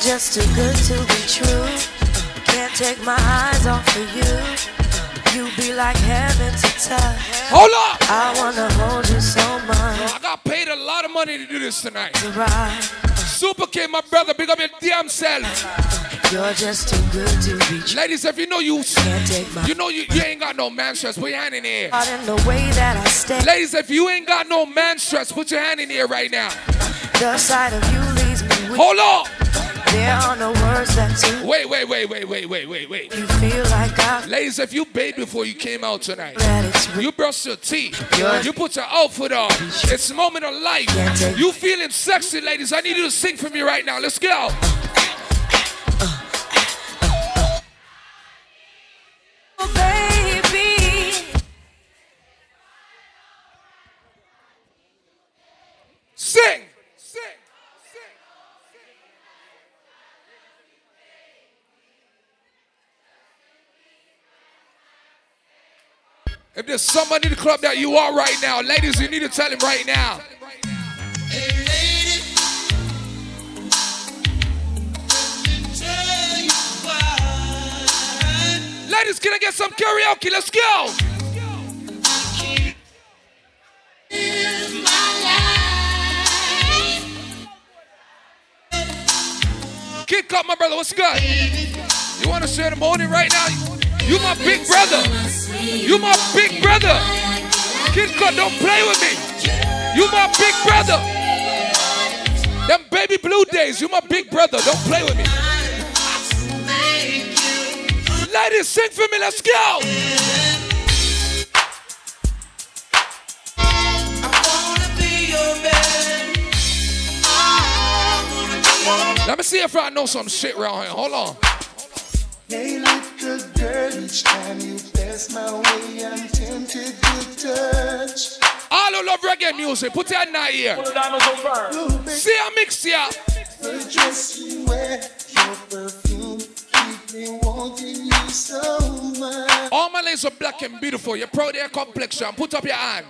Just too good to be true. Can't take my eyes off of you. You be like heaven to touch. Hold up. I wanna hold you so much. I got paid a lot of money to do this tonight. Super King, my brother, big up your damn self. You're just too good to be true. Ladies, if you know you, you know you, you ain't got no man stress, put your hand in the air. In the way that I stay. Ladies, if you ain't got no man stress, put your hand in the air right now. The sight of you leaves me weak. Hold on. There are no words that to Wait, wait, wait, wait, wait, wait, wait, wait. you feel like I Ladies, if you bathed before you came out tonight, you brushed your teeth, you put your outfit on, it's a moment of life. You feeling sexy, ladies. I need you to sing for me right now. Let's go. Oh, baby. Sing. If there's somebody in the club that you are right now, ladies, you need to tell him right now. Ladies, can I get some karaoke? Let's go. Kick up, my brother, what's good? You want to share the morning right now? You my big brother. You my big brother. Kid Kut, don't play with me. You my big brother. Them baby blue days, you my big brother. Don't play with me. Ladies, sing for me. Let's go. Let me see if I know some shit around here. Hold on. Hey, girl, each time you pass my way, I'm tempted to touch. All who love reggae music, put your hand in here. See a mix here. The dress you wear, your perfume, All my ladies are black and beautiful. You're proud of your complexion. Put up your hand.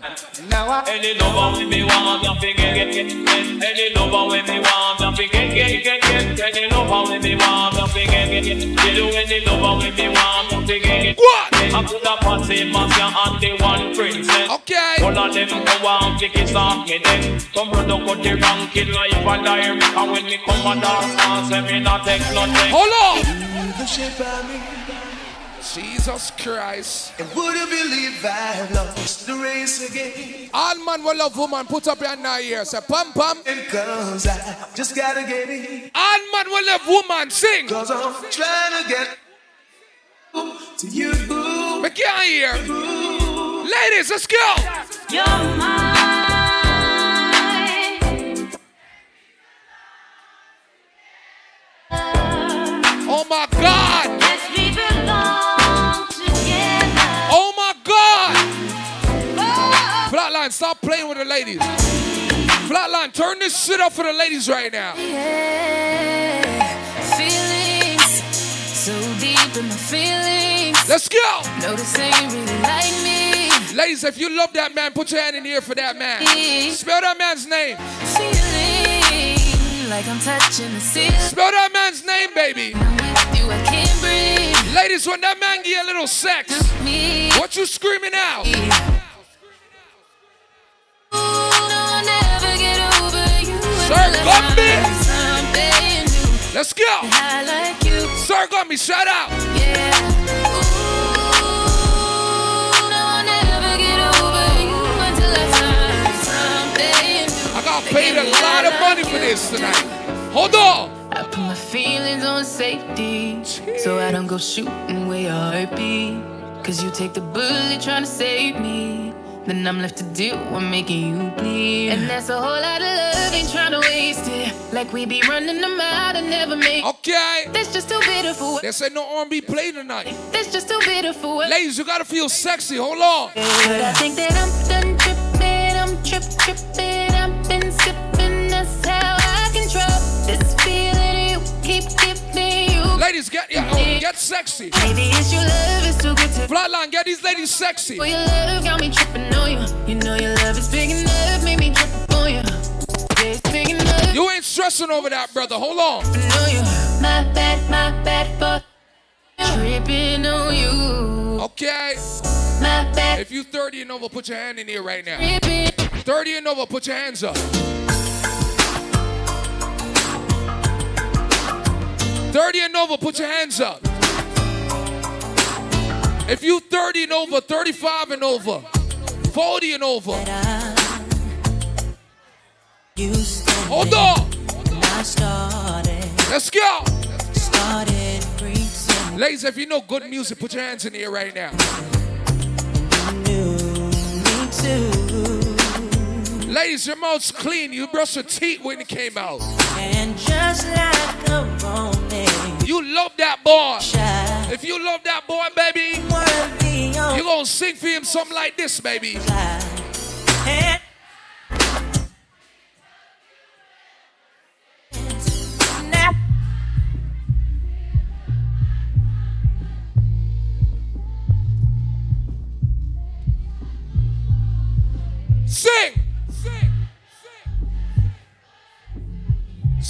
Now I Any lover with me want to fi get get get get. Any lover with me want to fi get get get get. Any lover with me want to fi get get get. You do any lover with me want to fi get get. What? I put a party master and the one princess. Okay. All of them go want to kiss off me then. Come run up with the ranking life and diary. And when me come and dance, dance, me not take nothing. Hold on. The shape me. Jesus Christ. And would you believe I've lost the race again? All man will love woman. Put up your hand in here. Say pam pam. And cause I just gotta get it. All man will love woman. Sing. Cause I'm trying to get to you. Me can't hear. Ladies, let's go. You're mine. Oh my God. Yes, we belong together. Oh my God. Oh, oh. Flatline, stop playing with the ladies. Flatline, turn this shit up for the ladies right now. Yeah, feelings so deep in my feelings. Let's go. No, this ain't really like me. Ladies, if you love that man, put your hand in the air for that man. Spell that man's name. Feeling like I'm touching the ceiling. Spell that man's name, baby. I can't breathe. Ladies, when that man give you a little sex, what you screaming out? Ooh, no, I'll never get over you. Sir until I Gumby. find something new. Let's go. I like you. Sir Gumby, shout out. Yeah. Ooh, no, I'll never get over you until I find something new. I got paid a lot of money for this tonight. Hold on. I put my feelings on safety so I don't go shooting where your heart beat. Cause you take the bullet trying to save me. Then I'm left to deal with making you bleed. And that's a whole lot of love, ain't trying to waste it. Like we be running them out and never make Okay. That's just too bitter for what. They said no R&B play tonight. That's just too bitter for what. Ladies, you gotta feel sexy. Hold on. But I think that I'm done tripping, I'm trip tripping, Ladies, get yeah, oh, get sexy. Maybe it's your love, it's too good to. Flatline, get these ladies sexy. Well, your love got me tripping on you. You know your love is big enough, made me trip on you. Yeah, it's big enough. You ain't stressing over that, brother. Hold on. My bad, my bad for tripping on you. Okay. My bad. If you 30 and over, put your hand in here right now. Tripping. 30 and over, put your hands up. 30 and over, put your hands up. If you 30 and over, 35 and over, 40 and over. Hold on. Let's go. Ladies, if you know good music, put your hands in the air right now. Ladies, your mouth's clean. You brush your teeth when it came out. And just like a morning, you love that boy. If you love that boy, baby, you're going to sing for him something like this, baby. Sing!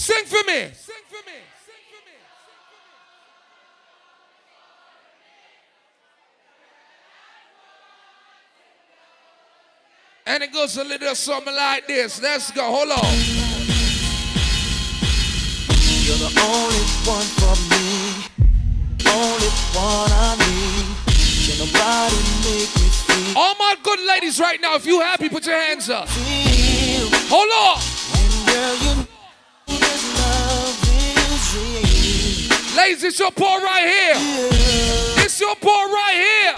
For me. Sing for me, sing for me, sing for me. And it goes a little something like this. Let's go. Hold on. You're the only one for me. Only one I need. Can nobody make me feel? All my good ladies right now, if you happy, put your hands up. Hold on. Ladies, it's your boy right here. It's your boy right here.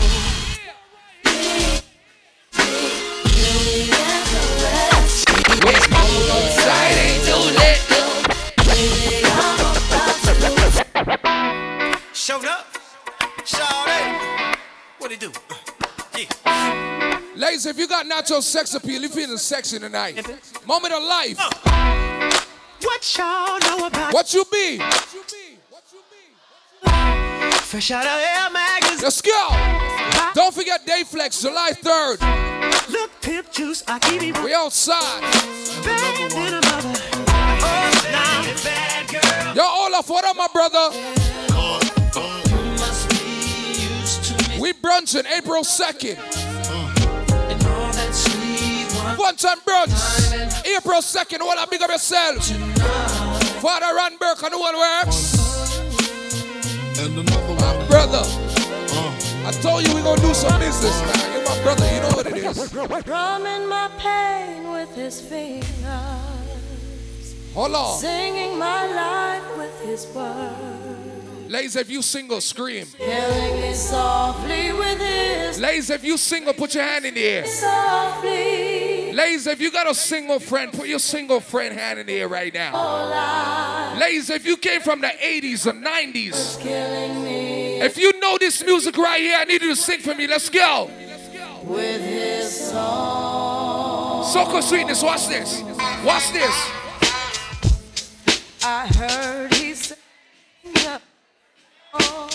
Showed up. Shawty. What it do? Uh, yeah. Ladies, if you got natural sex appeal, you feeling sexy tonight. Moment of life. Uh, what y'all know about What you be? Fresh out of Air magazine. Let's go. Don't forget Dayflex, July 3rd. Look, pimp juice, I keep it We outside. bad than a mother. Oh, now it's bad girl. Yo, Olaf, what up, my brother? We brunching April 2nd. One time brunch. April 2nd, all big up yourself. Father Ron Burke and the one works. My brother. I told you we gonna do some business, man. You're my brother, you know what it is. Drumming my pain with his fingers. Hold on. Singing my life with his words. Ladies, if you single, scream. Killing me softly with his Ladies, if you single, put your hand in the air. softly. Ladies, if you got a single friend, put your single friend hand in the air right now. Ladies, if you came from the 80s or 90s, if you know this music right here, I need you to sing for me. Let's go. with his song. Soca Sweetness, watch this. Watch this. I heard he sang.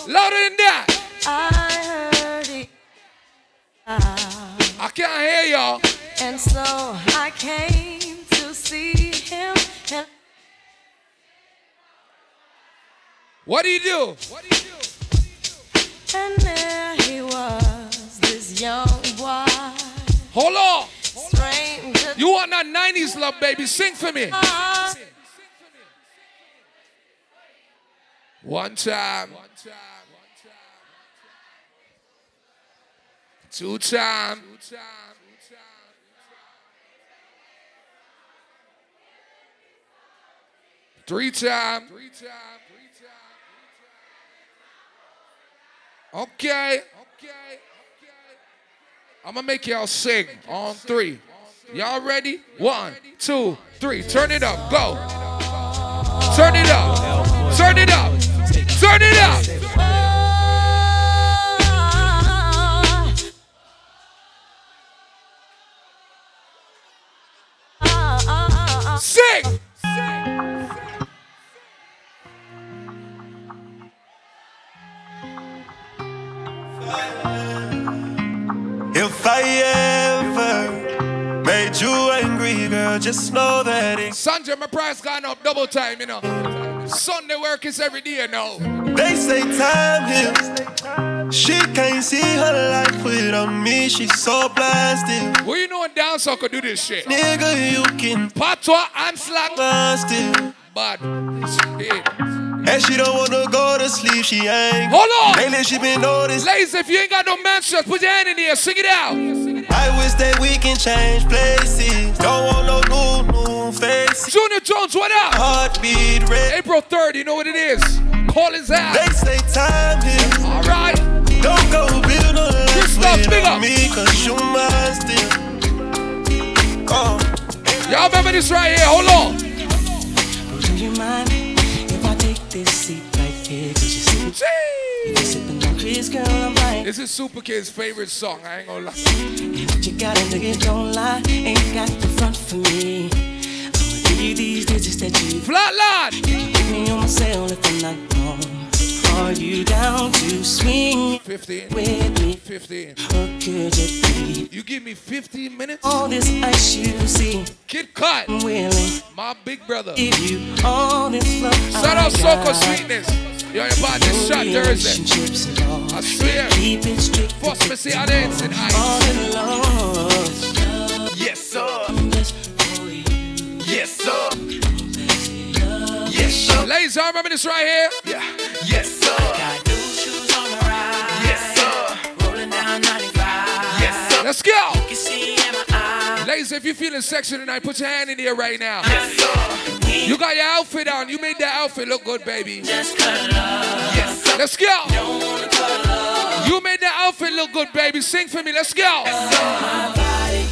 Louder than that. I heard he. Uh, I can't hear y'all. And so I came to see him. And What do you do? What do you do? And there he was, this young boy. Hold on. Stranger. You want that 90s love, baby? Sing for me. One time. One time. Two time. Two time. Three time. Three Okay. Okay, okay. I'm gonna make y'all sing on three. Y'all ready? One, two, three. Turn it up. Go. Turn it up. Turn it up. Turn it up. My price gone up double time, you know. Sunday work is every day now. They say time heals. She can't see her life without me. She's so blasted. Well, you know, dance could do this shit. Nigga, you can patois and slang. Blasted. But And she don't wanna go to sleep. She ain't. Hold on. Lately she been noticed. Ladies, if you ain't got no masters, put your hand in here. Sing it out. I wish that we can change places. Don't want no new, new faces. Junior Jones, what up? Heartbeat red. April 3rd, you know what it is. Call his out. They say time heals. All right. Don't go build no life Christoph, big without up. me, cause you mine still. Oh. Y'all remember this right here? Hold on. Do you mind if I take this seat right here? Cause you see, you sipping on Chris, girl, I'm right. This is Super Kid's favorite song. I ain't gonna lie. What you gotta do, you don't lie. Ain't got the front for me. Give these digits that you Flatline. Can me on my cell if I'm not home. Are you down to swing? 15. With me. 15. What could it be? You give me 15 minutes? All this ice you see. Kid Kut. Willing. My big brother. Give you all this love. Shout out Soca. Sweetness. You're about this shot Thursday. All. I swear. Keep it strict. First me see how they in All ice. in love. Yes, sir. Yes, sir. Yes, sir. Ladies, y'all remember this right here? Yeah. Yes, sir. Got new shoes on the ride. Yes, sir. Rolling down 95. Yes, sir. Let's go. You can see in my eyes. Ladies, if you're feeling sexy tonight, put your hand in the air right now. Yes, sir. You got your outfit on. You made that outfit look good, baby. Just cut love. Yes, sir. Let's go. Don't wanna cut love. You made that outfit look good, baby. Sing for me. Let's go. My body.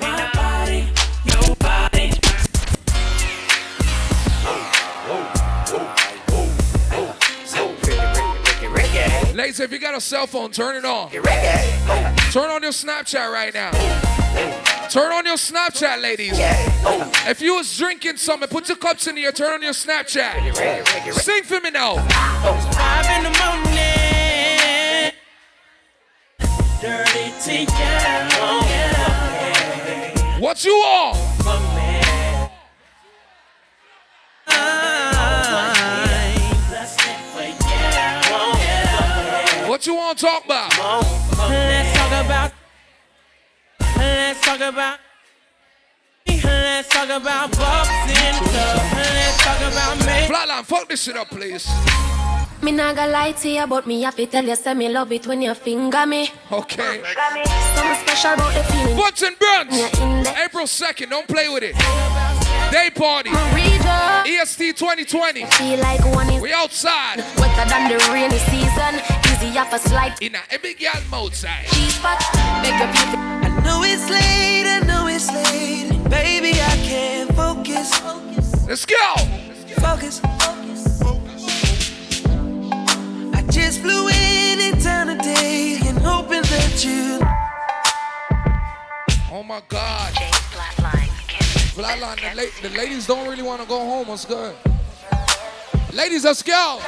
My body. Your Ladies, if you got a cell phone, turn it on. Turn on your Snapchat right now. Turn on your Snapchat, ladies. If you was drinking something, put your cups in here. Turn on your Snapchat. Sing for me now. Five in the morning. Dirty tea, oh yeah. Oh. What you on? What you want to talk about? Let's talk about. Let's talk about. Let's talk about bubs in the. Let's talk about me. Flatline, fuck this shit up, please. Me not gonna lie to you, but me have to tell you, say me love it when you finger me. Okay. Something special about the feeling. Butts and Brunch. Yeah, in the April 2nd, don't play with it. Day party. Maria. EST 2020. Feel like one is We outside. wetter than the rainy season. Easy off a slide. In a big girl mode side. Cheese pot, make your people. I know it's late, I know it's late. Baby, I can't focus. Let's go. Focus. I just flew in in town today and hoping that you. Oh my God. Flatline, the, la- the ladies don't really want to go home. What's good? Ladies, let's go.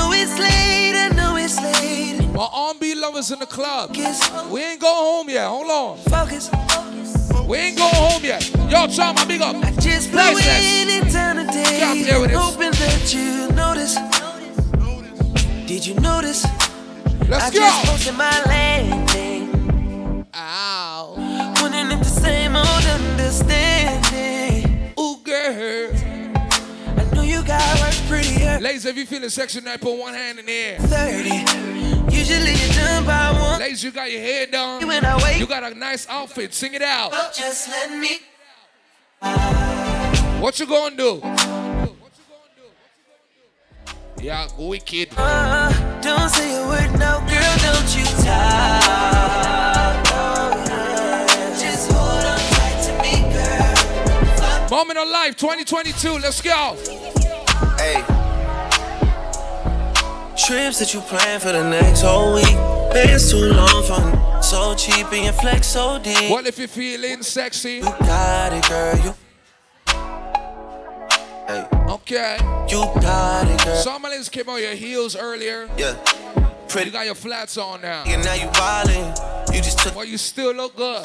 Know it's late, I know it's late. My R&B lovers in the club. We ain't go home yet. Hold on. Focus. We ain't going home yet. Yo, Chum, my big up. I just Priceless. in in town today Come here with hoping that you notice. Did you notice? Let's I go. just posted my landing. Ow. Wondering if the same old understanding. Ooh, girl. Ladies, if you feeling sexy tonight, put one hand in the air. 30. Usually you done by one. Ladies, you got your head done. When I wake, you got a nice outfit. Sing it out. Oh, just let me. What you gonna do? Yeah, wicked. Uh, don't say a word, no, girl, don't you talk. Just hold on tight to me, girl. Moment of life, 2022. Let's go. Hey. Trips that you plan for the next whole week. Bands too long for so cheap and your flex so deep. What if you're feeling sexy? You got it, girl. You. Hey. Okay. You got it, girl. Some ladies came on your heels earlier. Yeah. Pretty. You got your flats on now. And now you wildin'. You just took Well, you still look good.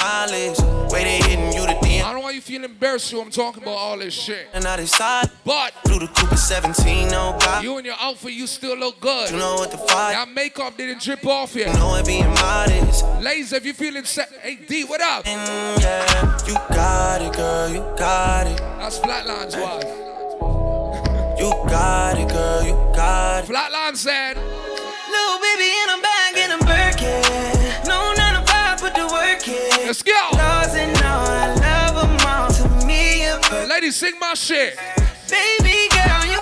Way they hitting you the DM. I don't want you feeling embarrassed when I'm talking about all this shit. And now they side. But Through the Cooper 17, no God. you and your outfit, you still look good. You know what the fight. That makeup didn't drip off yet. You know it being modest. Ladies, if you're feeling se- hey D, what up? And yeah, you got it, girl. You got it. That's Flatline's wife. You got it, girl. You got it. Flatline said, Little baby in a bag and I'm Birkin. No nine to five, put the work in. let's go. Laws and all, I love 'em all. To me, you're. Ladies, sing my shit. Baby girl, you.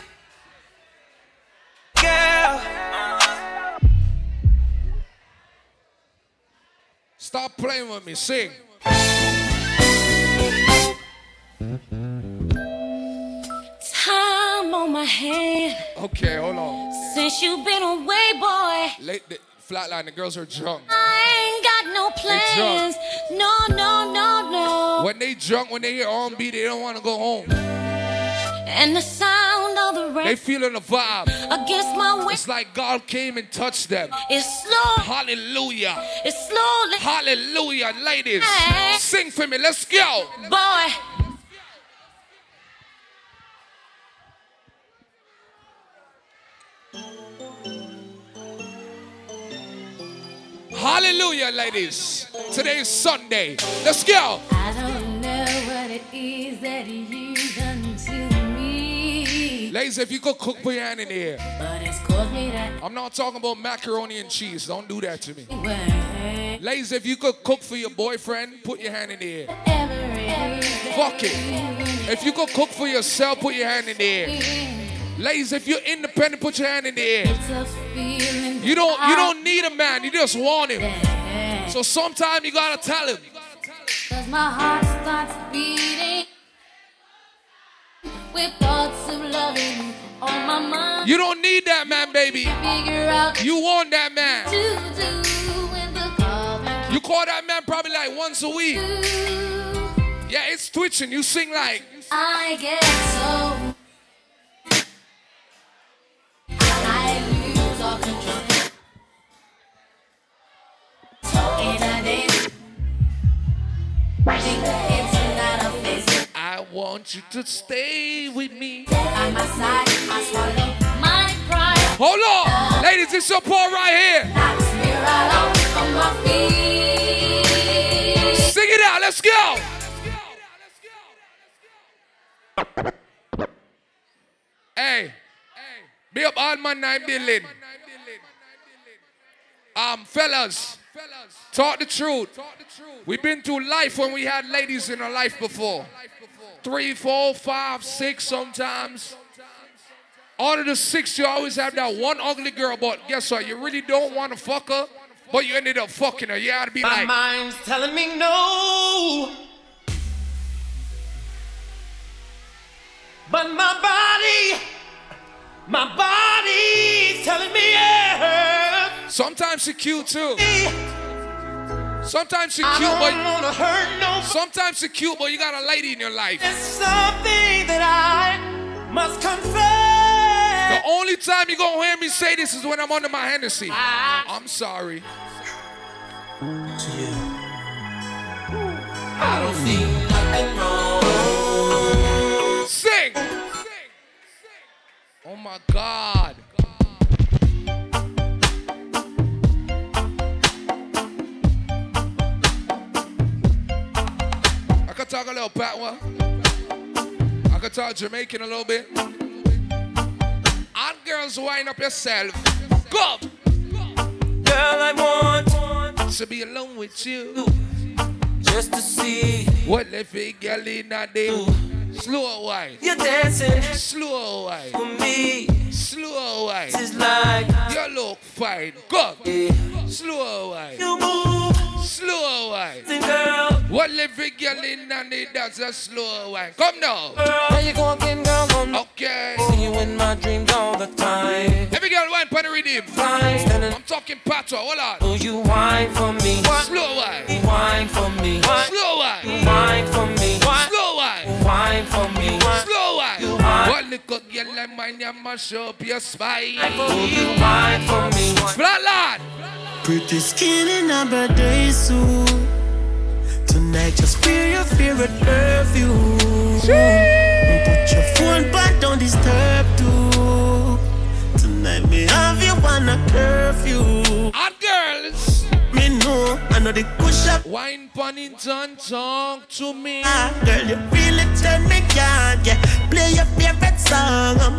Girl. Stop playing with me. Sing. On my hand Okay, hold on. since you've been away, boy. Late, the, Flatline, the girls are drunk. I ain't got no plans. No, no, no, no. When they drunk, when they hear R&B, they don't want to go home. And the sound of the rain. They feeling the vibe. Against my wish, It's like God came and touched them. it's slow. Hallelujah. It's slowly. Hallelujah, ladies. Hey. Sing for me. Let's go. Boy, Hallelujah, ladies. Today is Sunday. Let's go. I don't know what it is that you done to me. Ladies, if you could cook, put your hand in the air. But it's me that I'm not talking about macaroni and cheese. Don't do that to me. Ladies, if you could cook for your boyfriend, put your hand in the air. Fuck it. If you could cook for yourself, put your hand in the air. Ladies, if you're independent, put your hand in the air. It's a feeling. You don't you don't need a man, you just want him. So sometime you gotta tell him. Cause my heart starts beating with thoughts of loving you on my mind. You don't need that man, baby. You want that man. to do when the call You call that man probably like once a week. Yeah, it's twitching. You sing like I get so I want you to stay with me. By my side, I swallow my pride. Hold on. Ladies, it's your part right here. My. Sing it out. Let's go. Hey. Be up all man nine building. Um, fellas, talk the truth. We've been through life when we had ladies in our life before. Three, four, five, six sometimes. Out of the six, you always have that one ugly girl, but guess what? You really don't want to fuck her, but you ended up fucking her. You had to be My like, mind's telling me no. But my body, my body's telling me yes. Sometimes she cute too. Sometimes she I cute, but wanna hurt nobody. sometimes she cute, but you got a lady in your life. It's something that I must confess. The only time you gonna hear me say this is when I'm under my Hennessy. I'm sorry. I don't see nothing wrong. Sing. Oh my God. Talk a little patois. I could talk Jamaican a little bit. And girls, wind up yourself. Go. Girl, I want to be alone with you. Just to see what the big girl in a day. Slow wine. You're dancing Slow wine. for me. Slow wine. This is like You look fine. Go. Slow wine. you move, Slow wine. What every girl in and it does a slow wine. Come now. There you go again, girl. On Okay. See you in my dreams all the time. Every girl wine for the rhythm. I'm talking patois. Hold on. Oh, you whine for me. Slow wine. Whine for me. Slow wine. Whine for me. Slow wine. Whine for me. Slow wine. What little girl like mine, you mash up your spine. Oh, you whine for me. Flatline. Pretty skin in a birthday suit. Tonight, just wear your favorite perfume. Put your phone back, don't disturb too. Tonight, me have you on a curfew. And girls. Me know, I know the push up. Wine Ponnington, talk to me. Ah, girl, you really turn me on, yeah. Play your favorite song, I'm.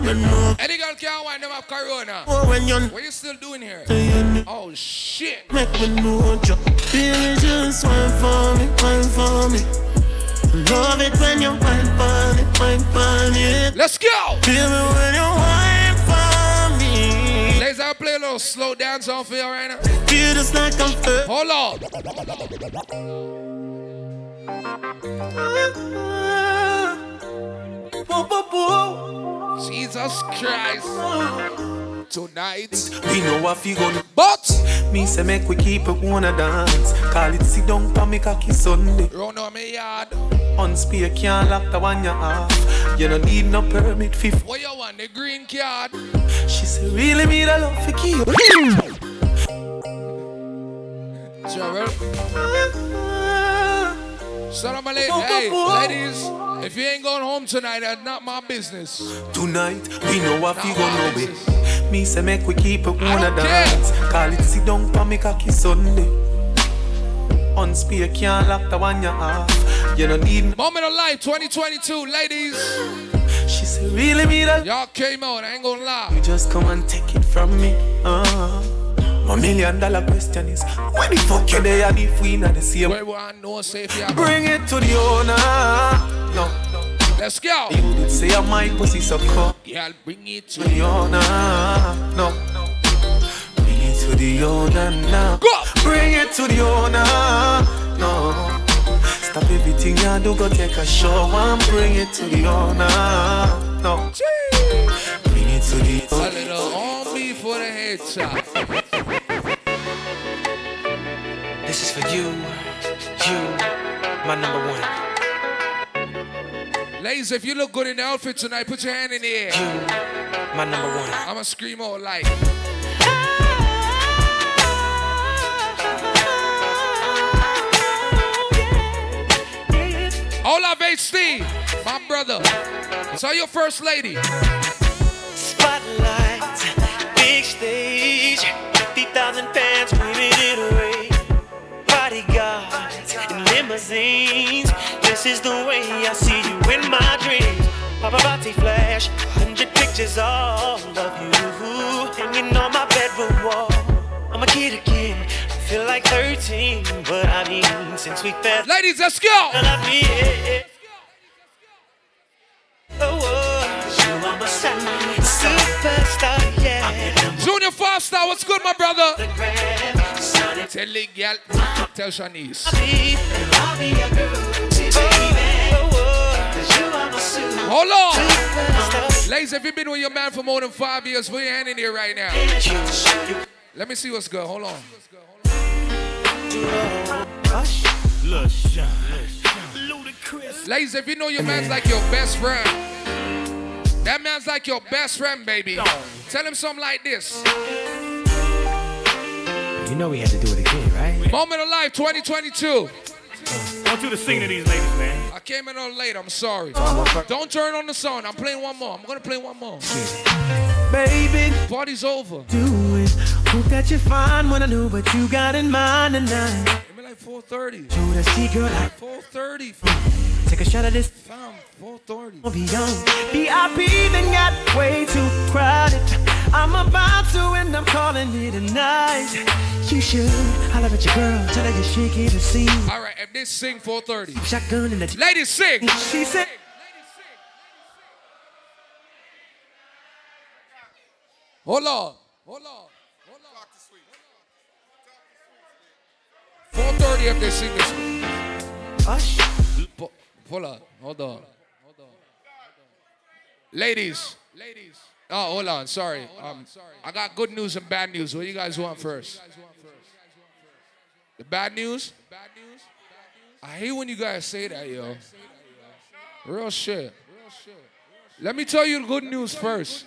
Any girl can't wine them have corona. Oh, when you What you still doing here? Do you know? Oh shit. Make me know you Baby, just wine for me, wine for me Love it when you wine for it, wine for it Let's go. Feel me when you wine for me Ladies, I'll play a little slow dance on for you right now. Feel just like I'm first Hold on. Jesus Christ. Tonight. We know what you gonna But Me say make we keep it wanna dance. Call it sit down for me cocky Sunday. run on me yard. Unspear can't lock the one you off. You don't need no permit for. What you want? The green card? She said, really me the love for keep. Gerald. (laughs) Son of a lady. Hey, ladies, if you ain't going home tonight, that's not my business. Tonight, we know what we gonna be. Me say make we keep it wanna dance. Call it sit down for me cocky Sunday. Unspear can't lock the one you off. You don't need Moment of life 2022, ladies. She said, really me the Y'all came out, I ain't gonna lie. You just come and take it from me. Uh, my million dollar question is, when the fuck you there and if we not the same? Where want no safe here? Bring it to the owner. No. Let's go. You did say I'm my pussy so cold. Yeah, bring it to the owner. No. Bring it to the owner now. Go. Bring it to the owner. No. Stop everything you do, go take a show and bring it to the owner. No. Bring it to the A owner. little on me for the headshot. This is for you, you, my number one. Ladies, if you look good in the outfit tonight, put your hand in the air. You, My number one. I'ma scream all like. Hola, HD, my brother. Is that your first lady? Spotlight, big stage, This is the way I see you in my dreams. Paparazzi flash, 100 pictures all of you hanging on my bedroom wall. I'm a kid again. I feel like 13, but I mean, since we fell. Ladies, let's go. I mean, yeah. Oh, oh, oh. my superstar, yeah. Junior Foster, what's good, my brother? Tell the girl, tell Shanice. Hold on. Ladies, have you've been with your man for more than five years? Put your hand in here right now. Let me see what's good. Hold on. Ladies, if you know your man's like your best friend, that man's like your best friend, baby. Tell him something like this. You know we had to do it again, right? Moment of life 2022. I want you to sing to these ladies, man. I came in a little late. I'm sorry. Don't turn on the song. I'm playing one more. I'm gonna play one more. Baby, Party's over. do it. Hope that you find what I knew, but you got in mind tonight. Give me like 4:30. Do the see girl like 4:30. take a shot of this. Fam, 4:30. Beyond VIP, then got way too crowded. I'm about to and I'm calling it a night. You should holler at your girl, tell her you're shaking the scene. All right, if this sing 4:30. Shotgun in the Ladies, sing. She said. Hold on. Hold on. Hold on. 4:30 if they sing this. Hush. Po- Hold on. Hold on. Hold on. Ladies. Ladies. Oh, hold on. Sorry. Um, sorry. I got good news and bad news. What do you guys want first? The bad news? Bad news? I hate when you guys say that, yo. Real shit. Real shit. Let me tell you the good news first.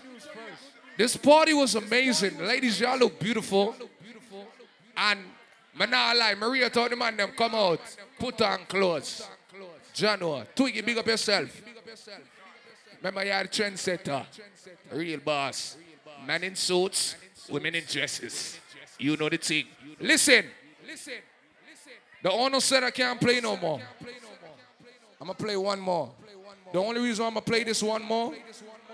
This party was amazing. Ladies, y'all look beautiful. And man, lie, Maria told the man them come out, put on clothes. Jano, Twiggy, big up yourself. Remember, you're the trendsetter. Real boss. Men in suits, women in dresses. You know the thing. Listen, listen, listen. The owner said I can't play no more. I'm gonna play one more. The only reason I'm gonna play this one more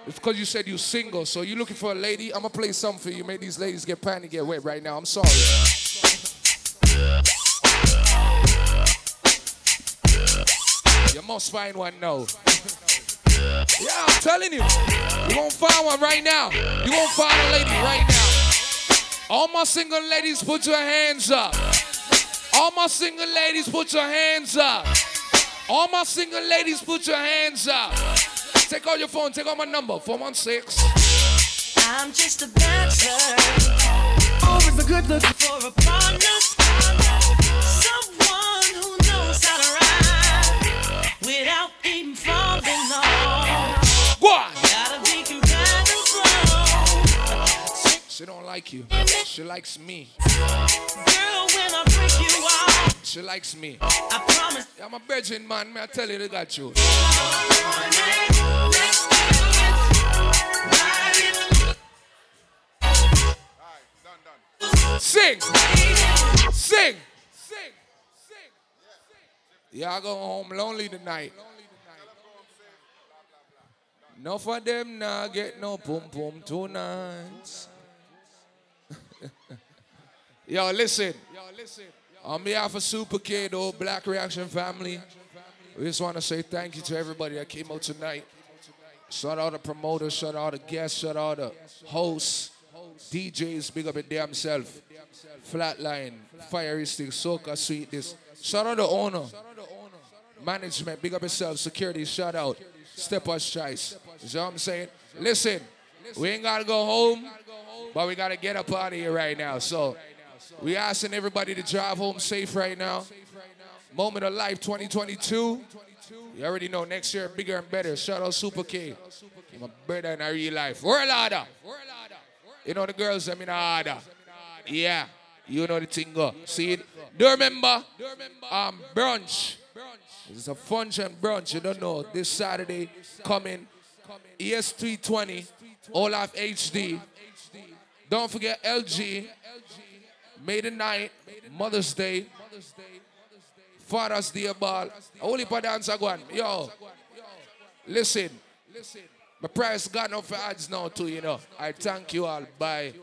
is because you said you're single. So you're looking for a lady? I'm gonna play something for you. Make these ladies get panty get wet right now. I'm sorry. You must find one now. Yeah, I'm telling you. You won't find one right now. You won't find a lady right now. All my single ladies, put your hands up. All my single ladies, put your hands up. All my single ladies, put your hands up. Take out your phone, take out my number, 416. I'm just a bachelor. Always a good look for a partner. Someone who knows how to ride without even falling off. Go on. With like you. She likes me. Girl, when I break you out, She likes me. I promise. I'm a virgin man. May I tell you they got you. Sing. Sing. Sing. Y'all go home lonely tonight. No for them nah get no pum pum tonight. Yo, listen. On behalf of Super K, the Black Reaction family, we just want to say thank you to everybody that came out tonight. Shout out the promoters, shout out the guests, shout out the hosts, DJs, big up in damn self. Flatline, Fiery Stick, Soca Sweetness. Shout out the owner. Management, big up yourself. Security, shout out. Stepachoice. You know what I'm saying? Listen, we ain't gotta go home, but we gotta get up out of here right now. So we asking everybody to drive home safe right now. Moment of life 2022. You already know next year bigger and better. Shout out Super K. My better in a real life. World order. You know the girls, I mean order. Yeah. You know the thing go. See it? Do you remember? Um, brunch. It's a function brunch. You don't know. This Saturday coming. E ES320. Olaf HD. Don't forget LG. May the night. Mother's Day. Father's Day ball. Only for dancer go on. Yo. Listen. Listen. My price gone up for ads now too, you know. I thank you all. Bye.